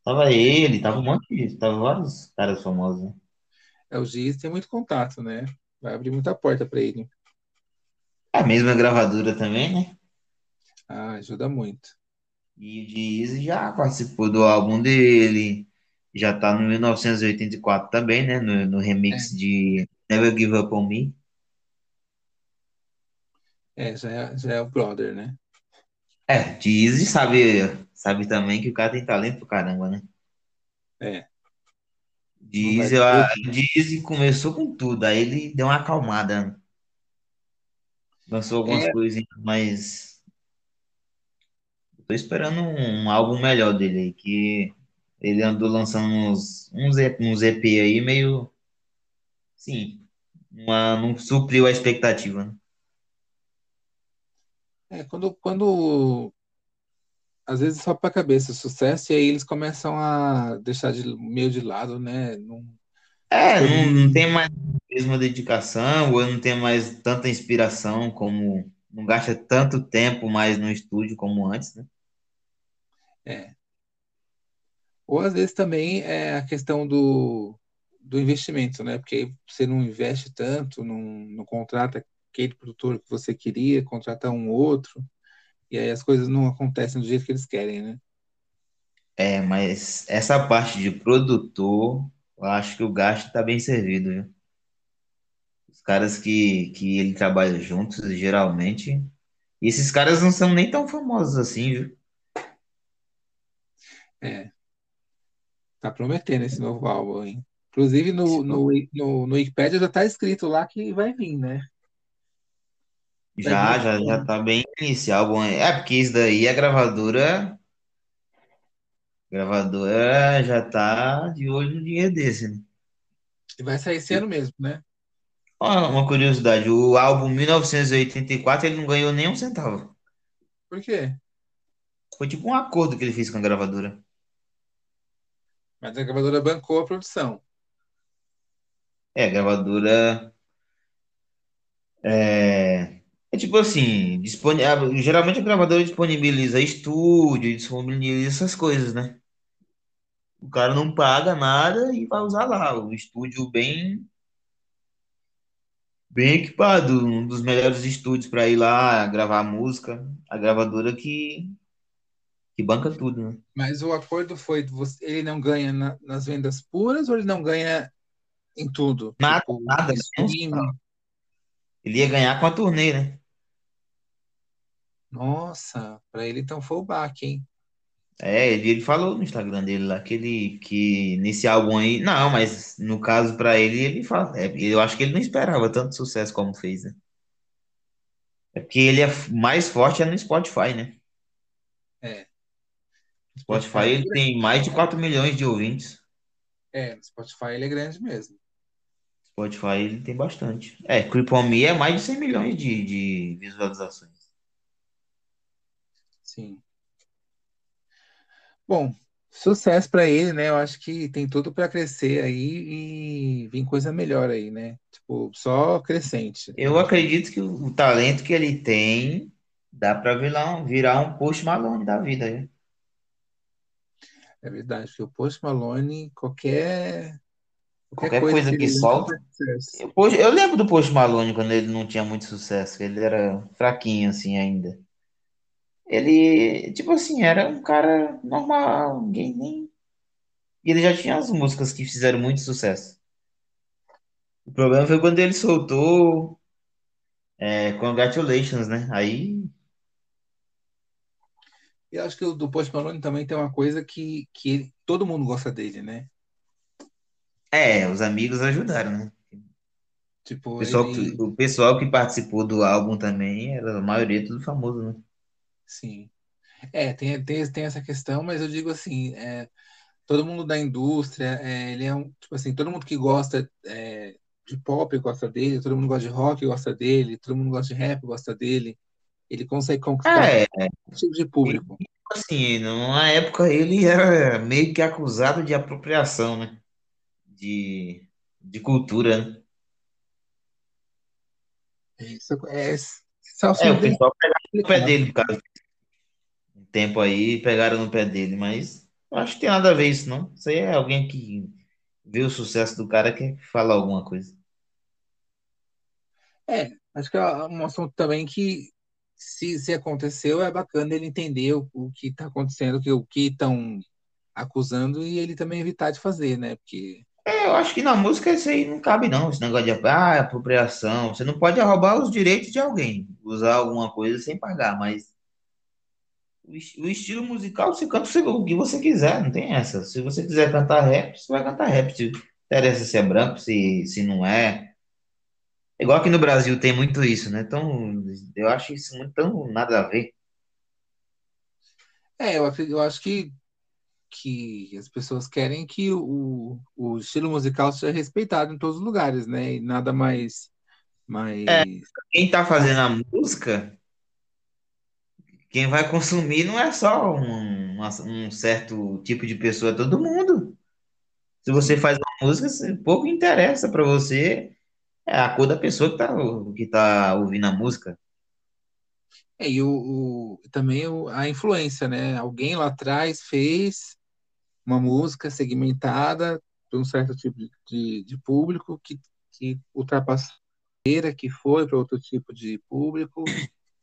Tava ele, tava um monte de. Tava vários caras famosos, né? É, o G-Eazy tem muito contato, né? Vai abrir muita porta para ele. A mesma gravadora também, né? Ah, ajuda muito. E o já participou do álbum dele. Já tá no 1984 também, né? No, no remix É, de Never Give Up on Me. é, já é, já é o brother, né? É, G-Eazy sabe, sabe também que o cara tem talento pro caramba, né? É, a. Diesel começou com tudo, aí ele deu uma acalmada, lançou algumas É, coisinhas, mas tô esperando um, um álbum melhor dele aí, que ele andou lançando uns, uns, uns EP aí meio, sim, uma, não supriu a expectativa, né? é quando, quando às vezes só para a cabeça o sucesso e aí eles começam a deixar de, meio de lado, né? Não, É, não, não tem mais a mesma dedicação, ou não tem mais tanta inspiração como, não gasta tanto tempo mais no estúdio como antes, né? É. Ou às vezes também é a questão do, do investimento, né? Porque você não investe tanto, não, não contrata aquele produtor que você queria, contrata um outro, e aí as coisas não acontecem do jeito que eles querem, né? É, mas essa parte de produtor, eu acho que o gasto tá bem servido, viu? Os caras que, que ele trabalha juntos, geralmente, E esses caras não são nem tão famosos assim, viu? É, tá prometendo esse novo álbum, hein? Inclusive no, no, no, no Wikipedia já tá escrito lá que vai vir, né? Vai vir Já, já, já tá bem inicial. Bom, é porque isso daí a gravadora, a gravadora já tá de olho no dinheiro desse, né? e vai sair esse ano mesmo, né? Ó, Uma curiosidade, o álbum 1984 ele não ganhou nem um centavo. Por quê? Foi tipo um acordo que ele fez com a gravadora. Mas a gravadora bancou a produção. É, a gravadora é, é tipo assim, dispone... geralmente a gravadora disponibiliza estúdio, disponibiliza essas coisas, né? O cara não paga nada e vai usar lá o estúdio bem bem equipado, um dos melhores estúdios para ir lá gravar música. A gravadora que que banca tudo, né? Mas o acordo foi, ele não ganha na- nas vendas puras ou ele não ganha em tudo? Nada, Tipo, nada. streaming. Ele ia ganhar com a turnê, né? Nossa, pra ele então foi o baque, hein? É, ele, ele falou no Instagram dele lá que ele que nesse álbum aí, não, mas no caso pra ele, ele fala, é, eu acho que ele não esperava tanto sucesso como fez, né? É porque ele é mais forte é no Spotify, né? É. Spotify ele tem mais de 4 milhões de ouvintes. é, no Spotify ele é grande mesmo. Spotify ele tem bastante. É, Creep on Me é mais de 100 milhões de, de visualizações. Sim. Bom, sucesso pra ele, né? Eu acho que tem tudo pra crescer aí e vir coisa melhor aí, né? Tipo, só crescente. Eu acredito que o, talento que ele tem dá pra virar um, virar um Post Malone da vida, né? É verdade, porque o Post Malone, qualquer, qualquer Qualquer coisa coisa que solta. Eu, eu lembro do Post Malone quando ele não tinha muito sucesso, ele era fraquinho assim ainda. Ele, tipo assim, era um cara normal, ninguém nem. E ele já tinha as músicas que fizeram muito sucesso. O problema foi quando ele soltou é, Congratulations, né? Aí, E eu acho que o do Post Malone também tem uma coisa que, que ele- todo mundo gosta dele, né? é, os amigos ajudaram, né? O Tipo, pessoal, que- ele, o pessoal que participou do álbum também, era, a maioria tudo famoso, né? sim. É, tem, tem, tem essa questão, mas eu digo assim, é, todo mundo da indústria, é, ele é um, tipo assim, todo mundo que gosta é, de pop gosta dele, todo mundo gosta de rock gosta dele, todo mundo gosta de rap gosta dele. Ele consegue conquistar É, todo tipo de e, público. assim, numa época ele era meio que acusado de apropriação, né? De, de cultura, né? Isso é, só É, o pessoal pegava no pé complicado. dele, cara. Um tempo aí, pegaram no pé dele, mas acho que tem nada a ver isso, não. Isso aí é alguém que vê o sucesso do cara que fala alguma coisa. É, acho que é um assunto também que, se, se aconteceu, é bacana ele entender o, o que está acontecendo, o que estão acusando e ele também evitar de fazer, né? Porque, É, eu acho que na música isso aí não cabe, não. Esse negócio de ah, apropriação. Você não pode roubar os direitos de alguém, usar alguma coisa sem pagar, mas o, o estilo musical você canta o que você quiser, não tem essa. Se você quiser cantar rap, você vai cantar rap. Se interessa se é branco, se, se não é. Igual aqui no Brasil tem muito isso, né? Então, eu acho isso muito tão nada a ver. é, eu, eu acho que, que as pessoas querem que o, o estilo musical seja respeitado em todos os lugares, né? E nada mais, mais... Quem tá fazendo a música, quem vai consumir não é só um, um certo tipo de pessoa, é todo mundo. Se você faz uma música, pouco interessa pra você é a cor da pessoa que tá, que tá ouvindo a música. É, e o, o- também o- a influência, né? Alguém lá atrás fez uma música segmentada para um certo tipo de, de, de público que, que ultrapassou que foi para outro tipo de público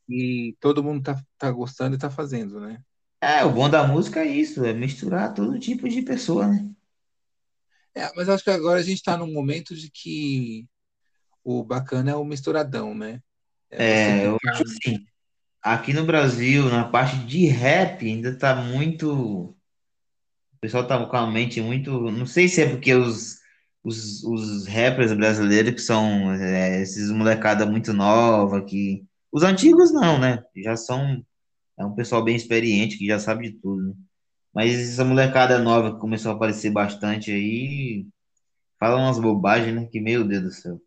e todo mundo tá, tá gostando e tá fazendo, né? É, o bom da música é isso, é misturar todo tipo de pessoa, né? É, mas acho que agora a gente está num momento de que o bacana é o misturadão, né? É É, eu pegar acho assim. aqui no Brasil, na parte de rap, ainda tá muito. O pessoal tá com a mente muito. Não sei se é porque os, os, os rappers brasileiros que são é, esses molecada muito nova, que. Os antigos não, né? Já são. É um pessoal bem experiente que já sabe de tudo. né? Mas essa molecada nova que começou a aparecer bastante aí, fala umas bobagens, né? Que meu Deus do céu.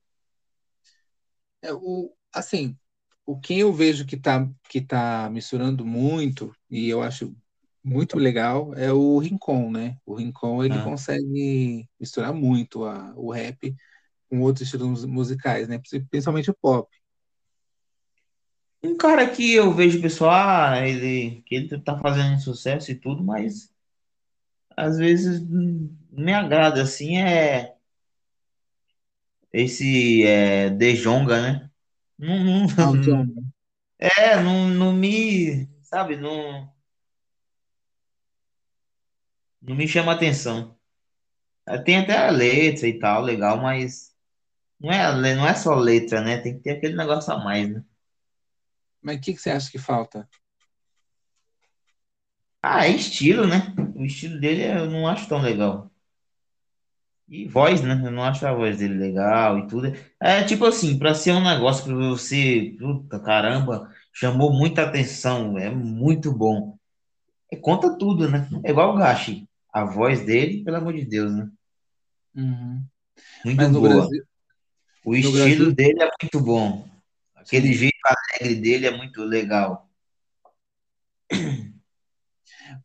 É, o, assim, o quem eu vejo que está que tá misturando muito, e eu acho muito legal, é o Rincon, né? O Rincon, ele Ah. consegue misturar muito a, o rap com outros estilos musicais, né? Principalmente o pop. Um cara que eu vejo pessoal, ah, ele, que ele tá fazendo sucesso e tudo, mas às vezes hum, me agrada assim, é esse é, Djonga, né? Não, não, Ah, o Django. é, não, não me, sabe, não, não me chama atenção. É, Tem até a letra e tal, legal, mas não é, não é só letra, né? Tem que ter aquele negócio a mais, né? Mas o que, que você acha que falta? Ah, é estilo, né? O estilo dele eu não acho tão legal. E voz, né? Eu não acho a voz dele legal e tudo. É tipo assim, pra ser um negócio pra você, puta caramba, chamou muita atenção, é muito bom. É, conta tudo, né? É igual o Gashi. A voz dele, pelo amor de Deus, né? Uhum. Muito Mas boa. Brasil, O estilo Brasil, dele é muito bom. Aquele sim. jeito alegre dele é muito legal.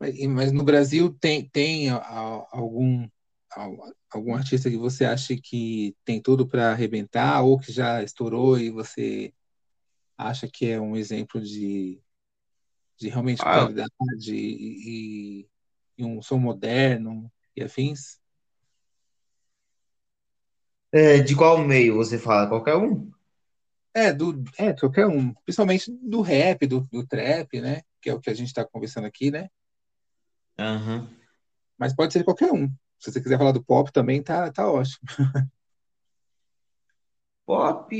Mas, no Brasil tem, tem algum, algum artista que você acha que tem tudo para arrebentar ou que já estourou e você acha que é um exemplo de, de realmente Ah, qualidade e, e- um som moderno e afins? é, de qual meio você fala? Qualquer um? É, do, é, qualquer um, principalmente do rap, do, do trap, né? Que é o que a gente está conversando aqui, né? Aham. Mas pode ser qualquer um. Se você quiser falar do pop também, tá, tá ótimo. Pop.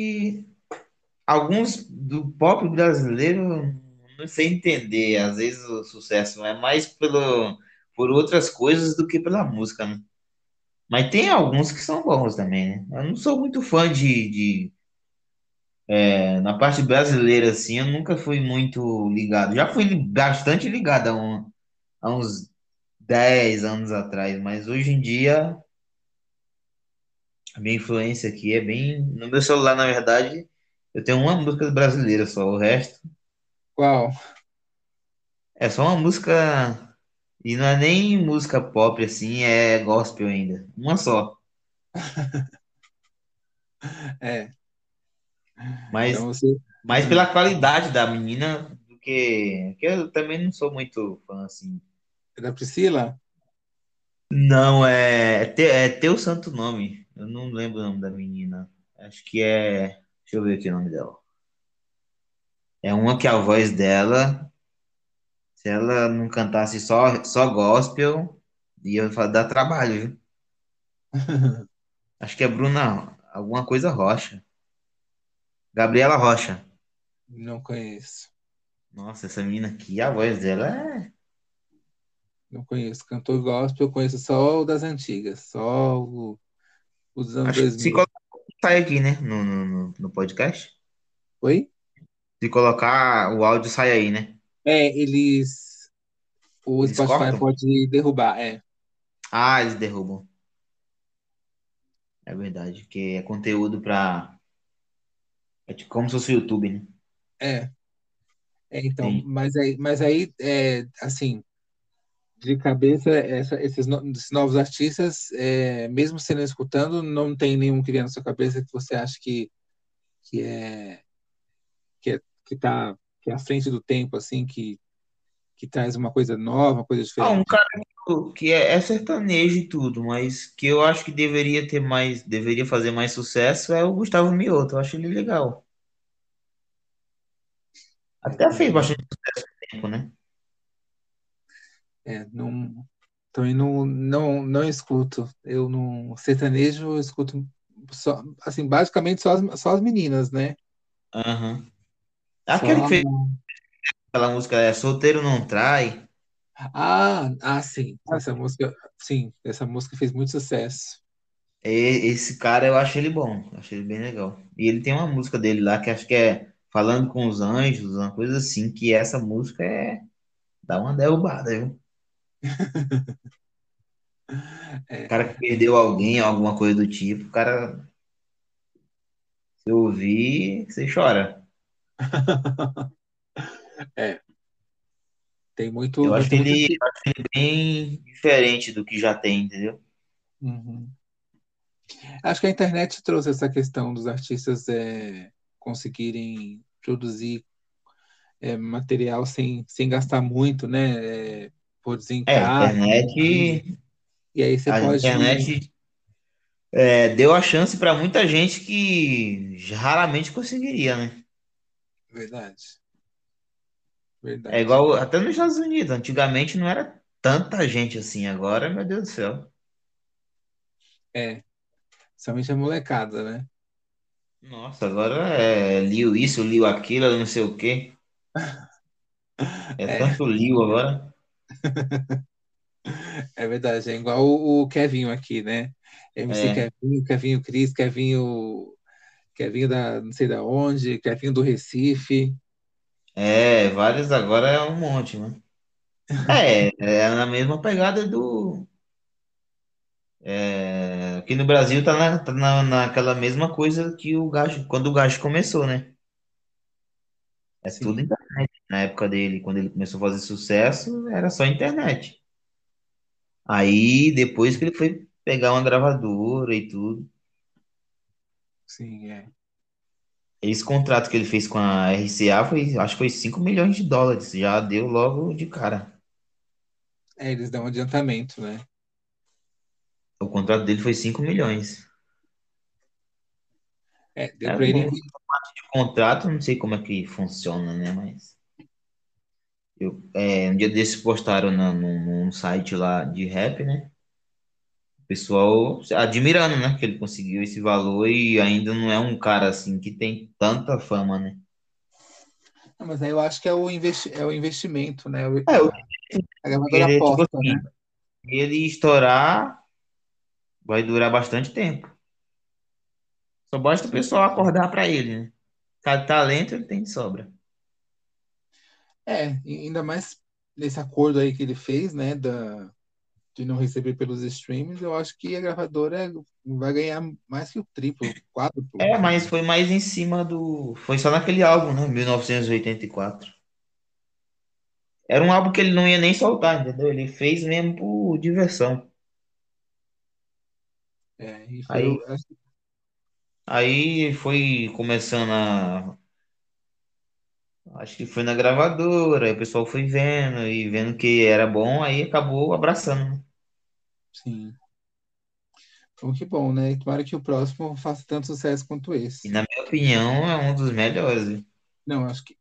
Alguns do pop brasileiro, não sei entender. Às vezes o sucesso é mais pelo, por outras coisas do que pela música, né? Mas tem alguns que são bons também, né? Eu não sou muito fã de, de é, na parte brasileira, assim, eu nunca fui muito ligado. Já fui bastante ligado há, um- há uns 10 anos atrás, mas hoje em dia a minha influência aqui é bem. No meu celular, na verdade, eu tenho uma música brasileira só, o resto Qual? é só uma música. E não é nem música pop, assim, é gospel ainda. Uma só. É, então Mas você. mais hum, pela qualidade da menina do que. que eu também não sou muito fã, assim. É da Priscila? Não, é. É, Te- é teu santo nome. Eu não lembro o nome da menina. Acho que é. Deixa eu ver aqui o nome dela. É uma que a voz dela, se ela não cantasse só, só gospel, ia dar trabalho, viu? Acho que é Bruna, alguma coisa Rocha. Gabriela Rocha. Não conheço. Nossa, essa menina aqui, a voz dela é. Não conheço. Cantor gospel, eu conheço só o das antigas, só o, o dos anos Acho que se 2000. colocar, sai aqui, né? No, no, no podcast. Oi? Se colocar o áudio, sai aí, né? É, eles. O Eles Spotify cortam? pode derrubar, é. Ah, eles derrubam. É verdade, que é conteúdo pra. É tipo como se fosse o YouTube, né? É, é então, mas aí, mas aí é, assim, de cabeça, essa- esses, no- esses novos artistas, é, mesmo não escutando, não tem nenhum que vem na sua cabeça que você acha que, que é que é, que tá que é à frente do tempo, assim, que, que traz uma coisa nova, uma coisa Ah, um diferente. cara que é, é sertanejo e tudo, mas que eu acho que deveria ter mais, deveria fazer mais sucesso é o Gustavo Mioto. Eu acho ele legal. Até fez também não, bastante tempo, né? É, não, também não, não, não escuto. Eu não sertanejo, eu escuto só, assim, basicamente só as, só as meninas, né? Aham. Aquele que fez Aquela música é Solteiro Não Trai. Ah, ah, sim. Essa música, sim, essa música fez muito sucesso. E- Esse cara eu acho ele bom, acho ele bem legal. E ele tem uma música dele lá que acho que é Falando com os Anjos, uma coisa assim, que essa música é dá uma derrubada, viu? O É, cara que perdeu alguém, alguma coisa do tipo, o cara, se ouvir, você chora. é, tem muito, Eu acho muito ele artista. bem diferente do que já tem, entendeu? Uhum. Acho que a internet trouxe essa questão dos artistas é, conseguirem produzir é, material sem, sem gastar muito, né? É, produzir em É, internet, e aí você a pode. internet é, deu a chance para muita gente que raramente conseguiria, né? Verdade, É verdade. igual até nos Estados Unidos. Antigamente não era tanta gente assim. Agora, meu Deus do céu. É, somente a molecada, né? Nossa, agora é liu isso, liu aquilo, não sei o quê. É É, tanto liu agora. é verdade. É igual o, o Kevinho aqui, né? MC É, Kevinho, Kevinho Cris, Kevinho, Kevinho da não sei da onde, Kevinho do Recife. é, vários agora é um monte, mano. É, é na mesma pegada do. é, aqui no Brasil tá, na, tá na, naquela mesma coisa que o Gacho, quando o Gacho começou, né? É tudo Sim, internet. Na época dele, quando ele começou a fazer sucesso, era só internet. Aí, depois que ele foi pegar uma gravadora e tudo, sim, é. esse contrato que ele fez com a RCA foi, acho que foi 5 milhões de dólares. Já deu logo de cara. É, eles dão um adiantamento, né? O contrato dele foi 5 milhões. É, deu É para ele. bom. Esse contrato, não sei como é que funciona, né? Mas eu, é, um dia desses postaram na, num, num site lá de rap, né? O pessoal admirando, né? Que ele conseguiu esse valor e ainda não é um cara assim que tem tanta fama, né? Não, mas aí eu acho que é o, investi... é o investimento, né? O- É, o A, gravadora ele, tipo aposta, assim, né? ele estourar vai durar bastante tempo. Só basta o pessoal acordar pra ele, né? Cada talento ele tem de sobra. É, ainda mais nesse acordo aí que ele fez, né? Da, de não receber pelos streams, eu acho que a gravadora vai ganhar mais que o triplo, quádruplo. É, mas foi mais em cima do. Foi só naquele álbum, né? 1984. Era um álbum que ele não ia nem soltar, entendeu? Ele fez mesmo por diversão. É, e foi Aí, aí foi começando a. Acho que foi na gravadora, aí o pessoal foi vendo e vendo que era bom, aí acabou abraçando, né? Sim. Então, que bom, né? E Tomara que o próximo faça tanto sucesso quanto E esse. na minha opinião é um dos melhores. viu? Não, acho que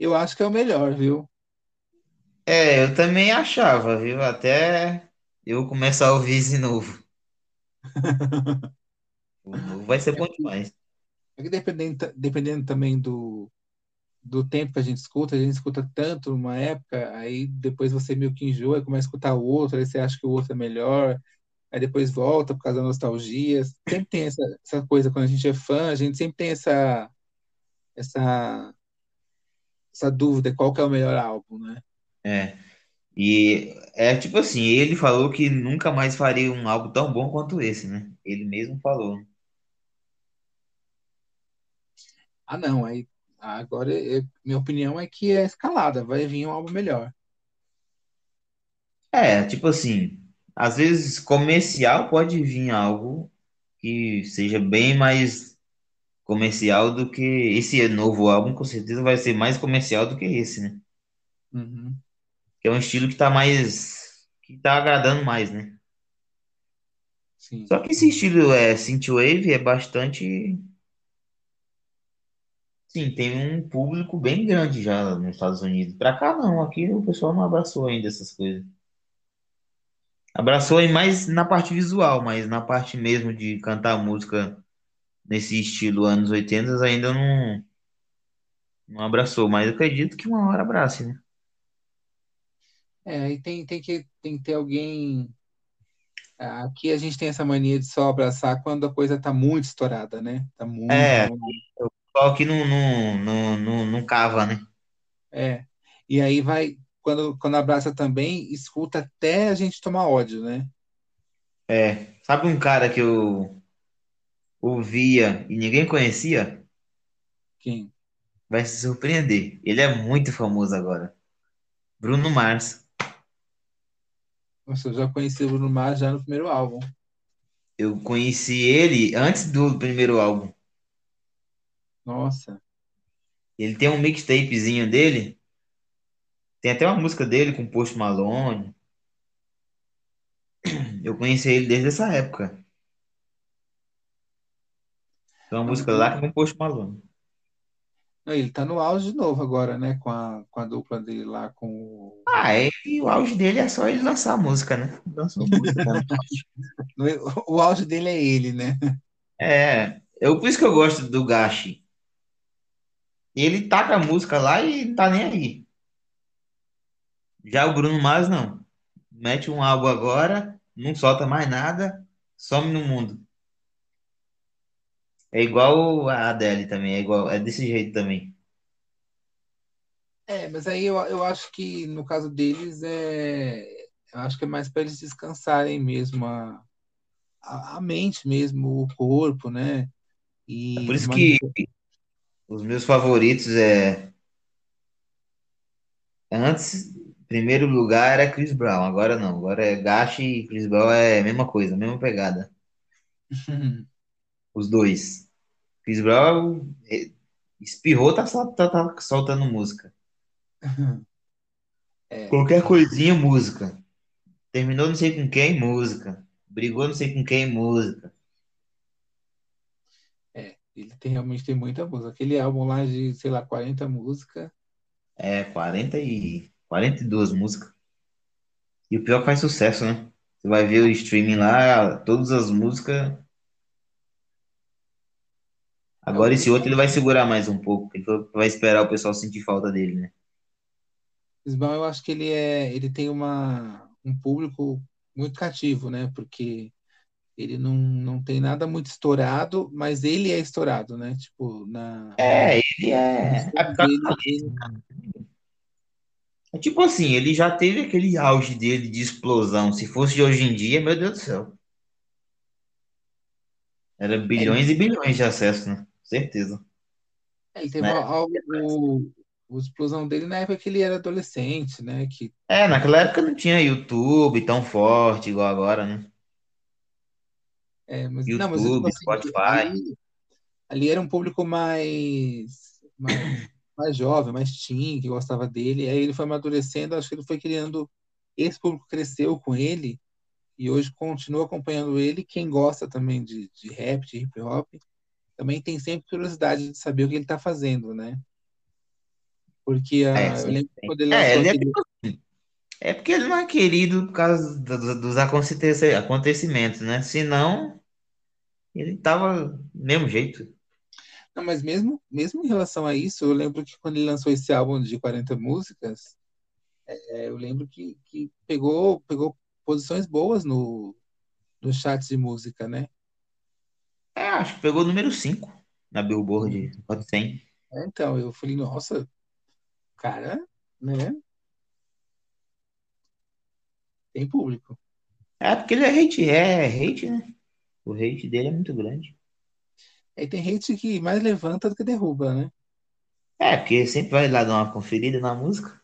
eu acho que é o melhor, viu? É, eu também achava, viu? Até eu começar a ouvir esse novo. O novo vai ser É bom que, demais. é que dependendo, ta- dependendo também do, do tempo que a gente escuta, a gente escuta tanto numa época, aí depois você meio que enjoa e começa a escutar o outro, aí você acha que o outro é melhor, aí depois volta por causa da nostalgia. Sempre tem essa, essa coisa, quando a gente é fã, a gente sempre tem essa, essa, essa dúvida, qual que é o melhor álbum, né? É. E é tipo assim, ele falou que nunca mais faria um álbum tão bom quanto esse, né? Ele mesmo falou. Ah, não, aí agora é- minha opinião é que é escalada, vai vir um álbum melhor. É, tipo assim, às vezes comercial pode vir algo que seja bem mais comercial do que esse novo álbum, com certeza vai ser mais comercial do que esse, né? Uhum, Que é um estilo que tá mais, que tá agradando mais, né? sim. Só que esse estilo é synthwave é bastante, sim, tem um público bem grande já nos Estados Unidos. Pra cá não, aqui o pessoal não abraçou ainda essas coisas. Abraçou aí mais na parte visual, mas na parte mesmo de cantar música nesse estilo anos 80 ainda não, não abraçou, mas eu acredito que uma hora abrace, né? É, aí tem, tem que, tem que ter alguém. Aqui a gente tem essa mania de só abraçar quando a coisa tá muito estourada, né? Tá muito, É, muito. Só que não, não, não, não, não cava, né? É. E aí vai, quando, quando abraça também, escuta até a gente tomar ódio, né? É, sabe um cara que eu ouvia e ninguém conhecia? Quem? Vai se surpreender. Ele é muito famoso agora. Bruno Mars. Nossa, eu já conheci o Bruno Mars já no primeiro álbum. Eu conheci ele antes do primeiro álbum. Nossa. Ele tem um mixtapezinho dele. Tem até uma música dele com Post Malone. Eu conheci ele desde essa época. Tem uma música lá com Post Malone. ele tá no auge de novo agora, né? Com a, com a dupla dele lá com o. Ah, é, e o auge dele é só ele lançar a música, né? Lançou música, tá? O auge dele é ele, né? É, eu, por isso que eu gosto do Gashi. Ele taca a música lá e não tá nem aí. Já o Bruno Mars, não. Mete um álbum agora, não solta mais nada, some no mundo. É igual a Adele também, é igual, é desse jeito também. É, mas aí eu, eu acho que no caso deles é. Eu acho que é mais para eles descansarem mesmo a, a, a mente mesmo, o corpo, né? É E por isso que os meus favoritos é. Antes, primeiro lugar era Chris Brown, agora não. Agora é Gashi e Chris Brown é a mesma coisa, a mesma pegada. Os dois. Chris Brown é, espirrou, tá, tá, tá soltando música. É, Qualquer coisinha, música. Terminou não sei com quem, música. Brigou não sei com quem, música. Ele tem, realmente tem muita música. Aquele álbum lá de, sei lá, 40 músicas. É, 40 e 42 músicas. E o pior faz sucesso, né? Você vai ver o streaming lá, todas as músicas. Agora esse outro ele vai segurar mais um pouco. Ele vai esperar o pessoal sentir falta dele, né? Brown, eu acho que ele é, ele tem uma, um público muito cativo, né? Porque ele não, não tem nada muito estourado, mas ele é estourado, né? Tipo, na, É, ele é. É, ele, é tipo assim, ele já teve aquele auge dele de explosão. Se fosse de hoje em dia, meu Deus do céu. Era é, bilhões e bilhões de acessos, né? Certeza. ele teve Né? algo, o, o explosão dele na época que ele era adolescente, né? Que, É, naquela época não tinha YouTube tão forte igual agora, né? É, mas, não, mas eu YouTube, assim, Spotify. ali, ali era um público mais, mais, mais jovem, mais teen, que gostava dele. Aí ele foi amadurecendo, acho que ele foi criando. Esse público cresceu com ele e hoje continua acompanhando ele. Quem gosta também de, de rap, de hip hop, também tem sempre curiosidade de saber o que ele está fazendo, né? Porque É, ah, eu sim, lembro que sim. quando ele É, ele é, aquele. é porque ele não é querido por causa do- do- dos acontecimentos, né? Senão, ele tava do mesmo jeito. Não, mas mesmo, mesmo em relação a isso, eu lembro que quando ele lançou esse álbum de 40 músicas, é, eu lembro que, que pegou, pegou posições boas no, no chat de música, né? É, acho que pegou o número 5 na Billboard Hot 100. É, Então, eu falei, nossa, cara, né? Tem público. É, porque ele é hate, é hate, né? O hate dele é muito grande. Aí tem gente que mais levanta do que derruba, né? É, porque sempre vai lá dar uma conferida na música.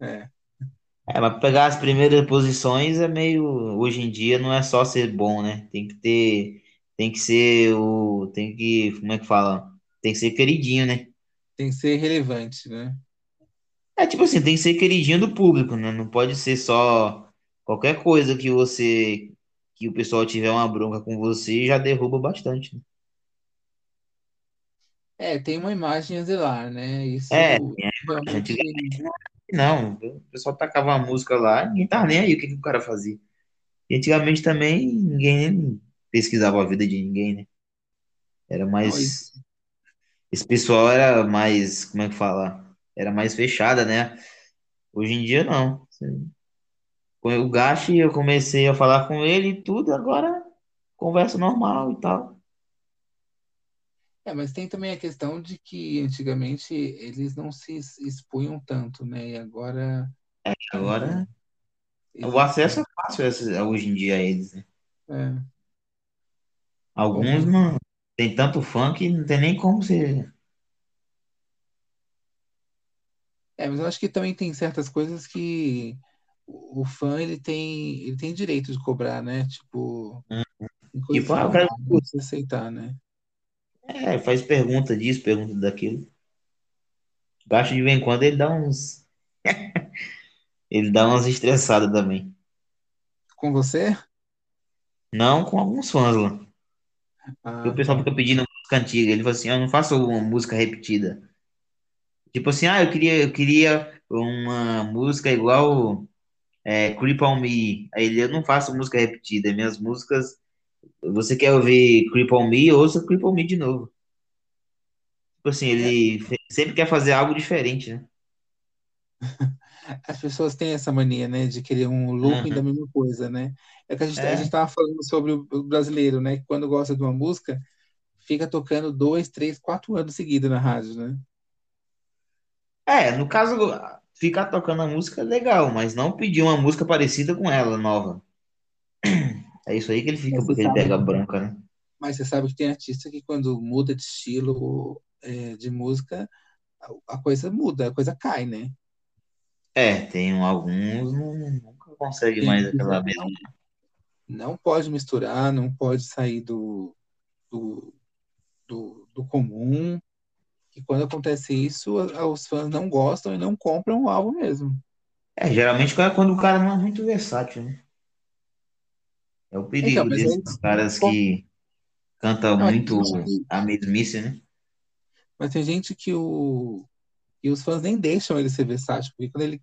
É. É, mas pegar as primeiras posições é meio. Hoje em dia não é só ser bom, né? Tem que ter. Tem que ser o. Tem que. Como é que fala? Tem que ser queridinho, né? Tem que ser relevante, né? É tipo assim, tem que ser queridinho do público, né? Não pode ser só qualquer coisa que você. Que o pessoal tiver uma bronca com você já derruba bastante. né? É, tem uma imagem a zelar, né? Isso É, antigamente não. O pessoal tacava uma música lá, ninguém tava nem aí o que, que o cara fazia. E antigamente também ninguém pesquisava a vida de ninguém, né? Era mais. esse pessoal era mais, como é que fala? Era mais fechada, né? Hoje em dia não. Com o Gashi, eu comecei a falar com ele e tudo, agora conversa normal e tal. É, mas tem também a questão de que antigamente eles não se expunham tanto, né? E agora é, Agora o acesso é fácil esse- hoje em dia a eles, né? É, Alguns não tem tanto fã que não tem nem como você. é, mas eu acho que também tem certas coisas que o, fã ele tem, ele tem direito de cobrar, né? Tipo, coisas Tipo, ah, pra você aceitar, né? É, faz pergunta disso, pergunta daquilo. Gasto de vez em quando ele dá uns. Ele dá umas estressadas também. Com você? Não com alguns fãs lá. Porque o Ah, pessoal fica pedindo música antiga. Ele fala assim, eu não faço uma música repetida. Tipo assim, ah, eu queria, eu queria uma música igual é, Creep on Me. Aí ele, eu não faço música repetida. Minhas músicas, você quer ouvir Creep on Me, ouça Creep on Me de novo. Tipo assim, É, ele fe- sempre quer fazer algo diferente, né? as pessoas têm essa mania, né, de querer um looping da Aham. mesma coisa, né? É que a gente, É. tava falando sobre o o brasileiro, né? Que quando gosta de uma música, fica tocando dois, três, quatro anos seguidos na rádio, né? É, no caso, ficar tocando a música é legal, mas não pedir uma música parecida com ela, nova. É isso aí que ele fica, porque ele pega branca, né? mas você sabe que tem artista que quando muda de estilo é, de música, a, coisa muda, a coisa cai, né? É, tem alguns não, nunca consegue Tem mais que aquela mesma. não, não pode misturar, não pode sair do, do, do, do comum. E quando acontece isso, os fãs não gostam e não compram o álbum mesmo. É, geralmente é quando o cara não é muito versátil, né? É o Então, perigo aí, desses caras como- que cantam não, muito que, a mesmice, né? mas tem gente que, o, que os fãs nem deixam ele ser versátil, porque quando ele,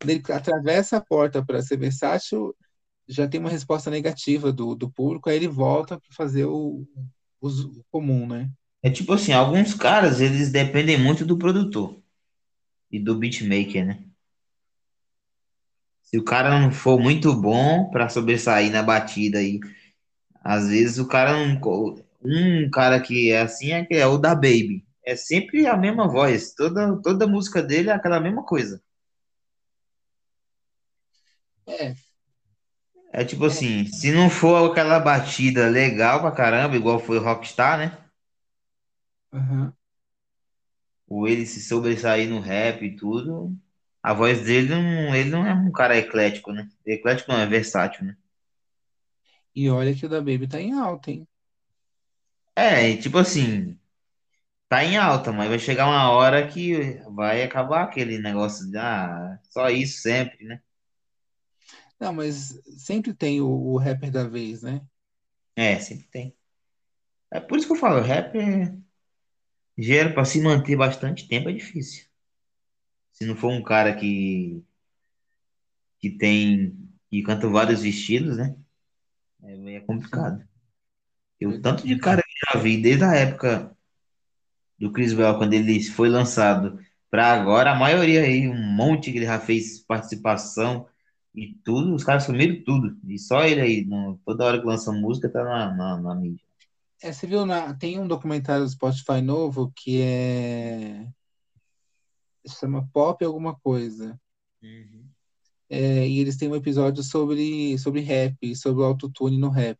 quando ele atravessa a porta para ser versátil, já tem uma resposta negativa do, do público, aí ele volta para fazer o, o comum, né? É tipo assim, alguns caras, eles dependem muito do produtor e do beatmaker, né? Se o cara não for muito bom pra sobressair na batida aí, às vezes o cara não. Um cara que é assim é, que é o da Baby. É sempre a mesma voz. Toda, toda música dele é aquela mesma coisa. É, É tipo é, assim, se não for aquela batida legal pra caramba, igual foi o Rockstar, né? Aham. Ou ele se sobressair no rap e tudo, a voz dele não, ele não é um cara eclético, né? Eclético não, é versátil, né? E olha que o da Baby tá em alta, hein? É, e tipo assim, tá em alta, mas vai chegar uma hora que vai acabar aquele negócio de, ah, só isso sempre, né? Não, mas sempre tem o, o rapper da vez, né? É, sempre tem. É por isso que eu falo, rap gera pra se manter bastante tempo é difícil. Se não for um cara que, que tem, que canta vários estilos, né? É, é complicado. E o tanto de cara que eu já vi desde a época do Chris Brown, quando ele foi lançado, pra agora, a maioria aí, um monte que ele já fez participação e tudo, os caras sumiram tudo. E só ele aí, toda hora que lança música, tá na, na, na mídia. É, você viu, na, tem um documentário do Spotify novo que é se chama Pop alguma coisa. Uhum. É, e eles têm um episódio sobre, sobre rap, sobre o autotune no rap.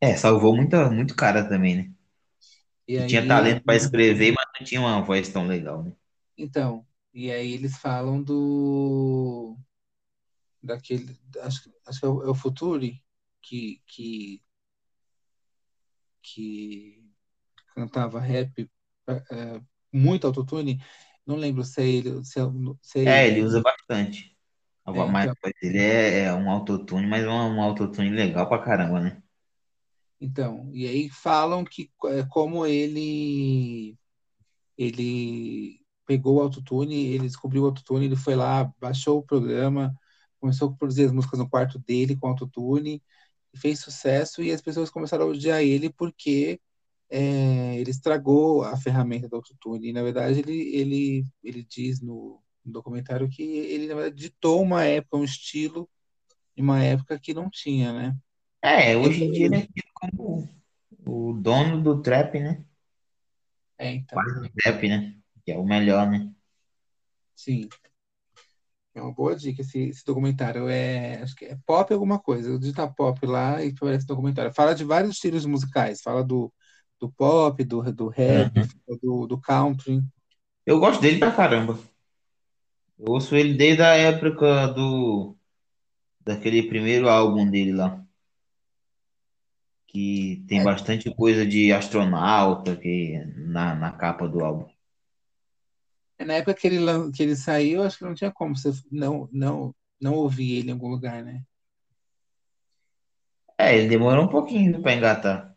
É, salvou muita, muito cara também, né? E Que tinha aí, talento pra escrever, mas não tinha uma voz tão legal, né? então, e aí eles falam do daquele, acho, acho que é o, é o Futuri que, que, que cantava rap é, muito autotune. Não lembro se é ele, se é, se é É, ele. ele usa bastante. A É, mais voz dele é, é um autotune, mas é um, um autotune legal pra caramba, né? então, e aí falam que é, como ele ele pegou o autotune, ele descobriu o autotune, ele foi lá, baixou o programa, começou a produzir as músicas no quarto dele com autotune fez sucesso e as pessoas começaram a odiar ele porque é, ele estragou a ferramenta do autotune. E, na verdade, ele, ele, ele diz no, no documentário que ele, na verdade, ditou uma época, um estilo, em uma época que não tinha, né? É, hoje em dia ele é tido como o dono do trap, né? É, então. Quase do trap, né? Que é o melhor, né? Sim. É uma boa dica esse, esse documentário. É, acho que é pop alguma coisa. Digita pop lá e aparece documentário. Fala de vários estilos musicais. Fala do, do pop, do, do rap, Uhum. do, do country. Eu gosto dele pra caramba. Eu ouço ele desde a época do daquele primeiro álbum dele lá, que tem É, bastante coisa de astronauta que na, na capa do álbum. É na época que ele, que ele saiu, acho que não tinha como você não, não, não ouvir ele em algum lugar, né? É, ele demorou um pouquinho pra engatar.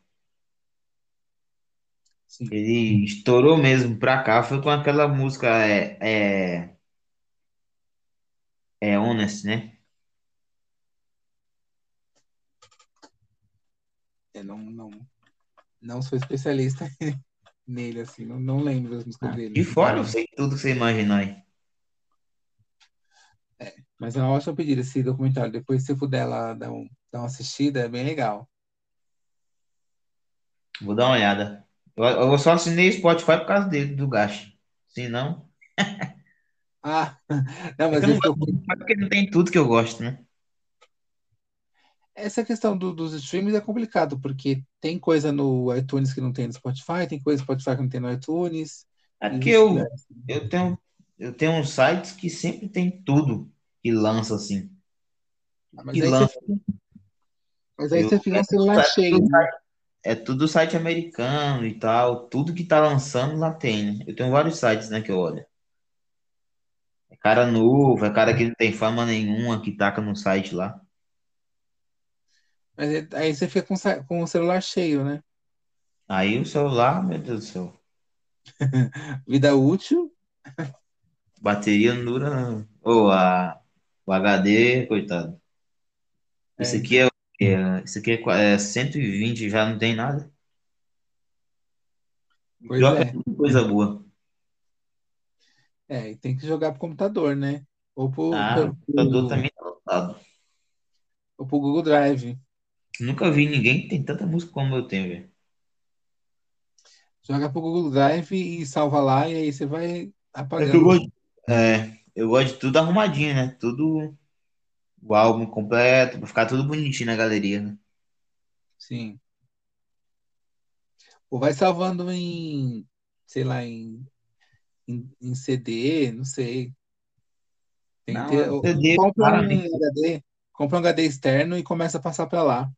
Sim. Ele estourou mesmo pra cá, foi com aquela música é, é, é Honest, né? Eu não, não, não sou especialista nele, assim. Não, não lembro das músicas De dele. fora eu sei tudo que você imaginar aí. Mas é uma ótima pedida esse documentário. Depois, se puder lá dar, um, dar uma assistida, é bem legal. Vou dar uma olhada. Eu, eu só assinei o Spotify por causa dele, do Gashi. Se não, Ah, não, é mas que eu porque não tem tudo que eu gosto, né? Essa questão do- dos streams é complicado, porque tem coisa no iTunes que não tem no Spotify, tem coisa no Spotify que não tem no iTunes, É e porque eu, eu tenho, eu tenho uns sites que sempre tem tudo que lança assim. Ah, Mas Que aí você, lança. mas aí Eu, você fica é, tudo celular site, cheio, né? é tudo site americano e tal. Tudo que tá lançando lá tem, né? Eu tenho vários sites, né, que eu olho. É cara novo, é cara que não tem fama nenhuma que taca no site lá. Mas é- aí você fica com, com o celular cheio, né? Aí o celular, meu Deus do céu, Vida útil, bateria não dura, não. Ou a, o HD, coitado. é, Esse aqui então. é, é, esse aqui é, é 120, já não tem nada. Pois que é é. coisa boa. É, e tem que jogar pro computador, né? Ou pro, Ah, pro, computador também tá lotado. ou pro Google Drive. Nunca vi ninguém que tem tanta música como eu tenho, velho. Joga pro Google Drive e salva lá, e aí você vai É que eu apagando. gosto. É, eu gosto de tudo arrumadinho, né? Tudo o álbum completo, pra ficar tudo bonitinho na galeria, né? Sim. Ou vai salvando em, sei lá, em, em, em CD, não sei. Tem que ter. Não, ou- CD, Compra um. HD, compra um HD externo e começa a passar para lá.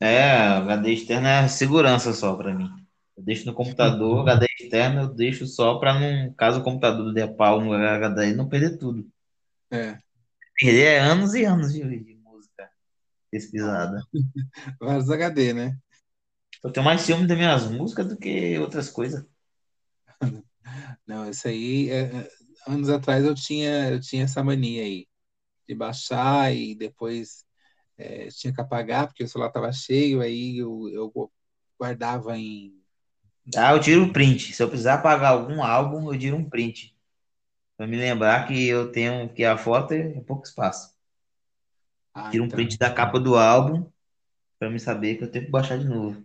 É, HD externo é segurança só pra mim. Eu deixo no computador, HD externo eu deixo só pra não, caso o computador dê pau no HD, não perder tudo. É, Perder é anos e anos de, de música pesquisada. vários HD, né? Eu tenho mais ciúme das minhas músicas do que outras coisas. Não, isso aí, é, é, anos atrás eu tinha, eu tinha essa mania aí de baixar e depois é, tinha que apagar porque o celular estava cheio, aí eu, eu guardava em. Ah, eu tiro um print. Se eu precisar apagar algum álbum, eu tiro um print. Pra me lembrar que eu tenho que a foto é pouco espaço. Ah, Tiro um então. print da capa do álbum pra me saber que eu tenho que baixar de novo.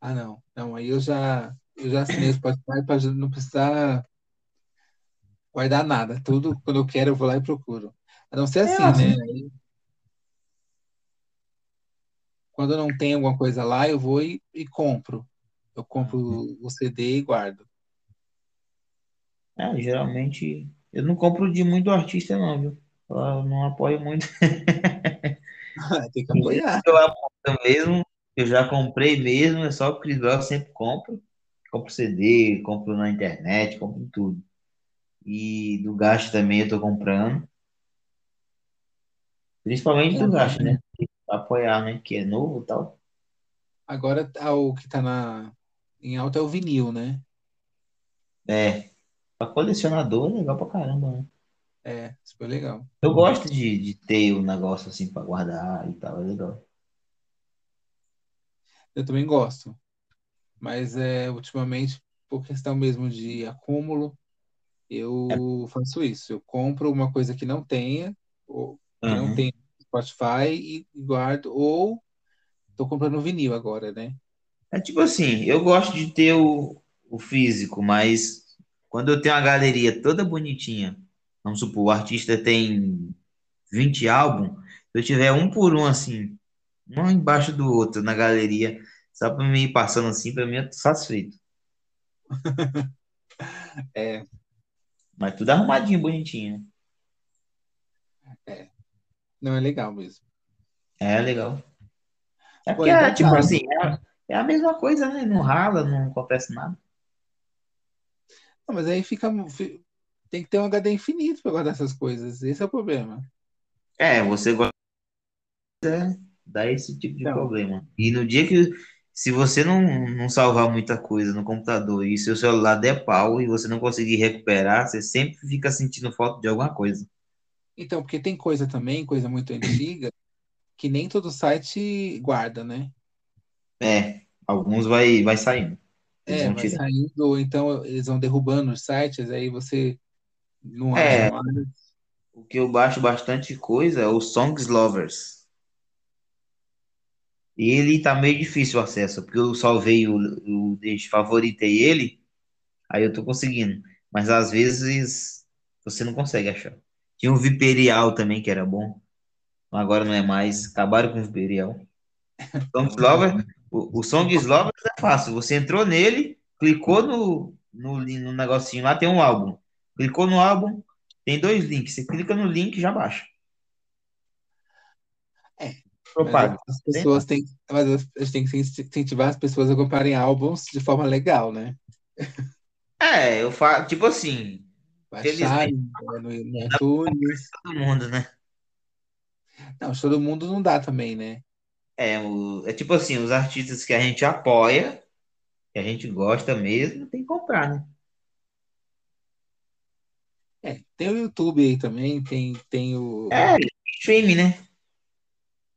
Ah, não. Não, aí eu já, eu já assinei o Spotify para não precisar guardar nada. Tudo, quando eu quero, eu vou lá e procuro. A não ser É assim, assim. né? Aí, quando não tem alguma coisa lá, eu vou e, e compro. Eu compro o CD e guardo. É, geralmente eu não compro de muito artista, não, viu? Eu não apoio muito. Tem que apoiar. eu apoio mesmo, eu já comprei mesmo, é só o Chris Brown, sempre compro. Compro CD, compro na internet, compro tudo. E do Gasto também eu tô comprando. Principalmente do Gasto, né? Apoiar, né? Que é novo e tal. Agora tá o que tá na, em alta é o vinil, né? É, pra colecionador é legal pra caramba, né? É, super legal. Eu gosto de, de ter um negócio assim pra guardar e tal, é legal. Eu também gosto, mas é, ultimamente, por questão mesmo de acúmulo, eu faço isso. Eu compro uma coisa que não tenha, ou que não Uhum. Spotify e guardo, ou tô comprando vinil agora, né? É tipo assim, eu gosto de ter o, o físico, mas quando eu tenho uma galeria toda bonitinha, vamos supor, o artista tem 20 álbuns, se eu tiver um por um assim, um embaixo do outro na galeria, só pra me ir passando assim, pra mim eu tô satisfeito. É, Mas tudo arrumadinho, bonitinho. né? Não é legal mesmo. É legal. É porque é tipo tá. assim, é, é a mesma coisa, né? Não rala, não acontece nada. Não, mas aí fica, fi- tem que ter um HD infinito para guardar essas coisas. Esse é o problema. É, você gosta dá esse tipo de Então, problema. E no dia que, se você não, não salvar muita coisa no computador e seu celular der pau e você não conseguir recuperar, você sempre fica sentindo falta de alguma coisa. Então, porque tem coisa também, coisa muito antiga, que nem todo site guarda, né? É, alguns vai, vai saindo. Eles É, vão vai tirar. saindo, ou então eles vão derrubando os sites, aí você não acha É, mais. o que eu baixo bastante coisa é o Songs Lovers. E ele tá meio difícil o acesso, porque eu salvei o, o favoritei ele, aí eu tô conseguindo. Mas às vezes você não consegue achar. Tinha o Viperial também, que era bom. Agora não é mais. Acabaram com o Viperial. O, o Songs Lovers é fácil. Você entrou nele, clicou no, no, no negocinho lá, tem um álbum. Clicou no álbum, tem dois links. Você clica no link e já baixa. é, mas as pessoas têm, mas a gente tem que incentivar as pessoas a comprarem álbuns de forma legal, né? É, eu falo, tipo assim, Baixarem né, no, no iTunes. todo mundo, né? Não, todo mundo não dá também, né? É, o, é tipo assim, os artistas que a gente apoia, que a gente gosta mesmo, tem que comprar, né? É, tem o YouTube aí também, tem, tem o. É, streaming, né?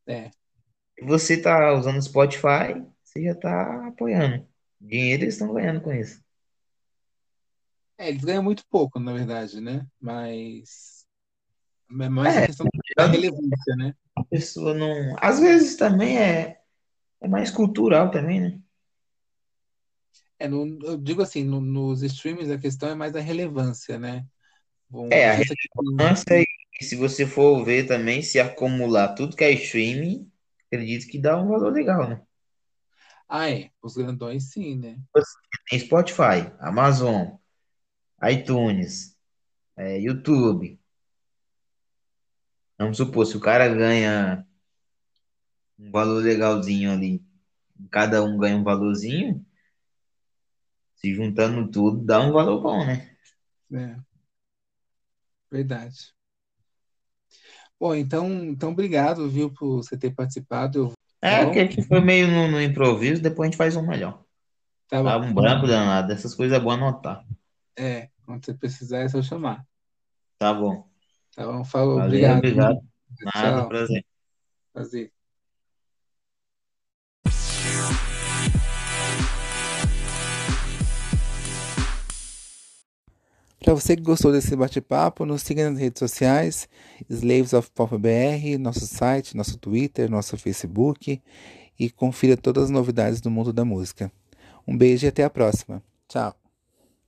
É, Se você tá usando o Spotify, você já tá apoiando. Dinheiro eles estão ganhando com isso. É, eles ganham muito pouco, na verdade, né? Mas é mais a É, questão da relevância, né? a pessoa não. Às vezes também é, é mais cultural também, né? É, no, eu digo assim, no- nos streams a questão é mais a relevância, né? Um É, a artista que relevância e se você for ver também, se acumular tudo que é streaming, acredito que dá um valor legal, né? Ah, é, os grandões sim, né? Tem Spotify, Amazon, iTunes, é, YouTube. Vamos supor, se o cara ganha um valor legalzinho ali, cada um ganha um valorzinho, se juntando tudo, dá um valor bom, né? É, verdade. Bom, então, então obrigado, viu, por você ter participado. Eu, É, que a gente foi meio no, no improviso, depois a gente faz um melhor. Tá Tá bom. um branco danado, essas coisas é bom anotar. É, quando você precisar é só chamar. Tá bom. Tá bom? Falou, Valeu, obrigado. obrigado. Nada, Tchau. prazer. Prazer. Para você que gostou desse bate-papo, nos siga nas redes sociais, Slaves of Pop BR, nosso site, nosso Twitter, nosso Facebook e confira todas as novidades do mundo da música. Um beijo e até a próxima. Tchau.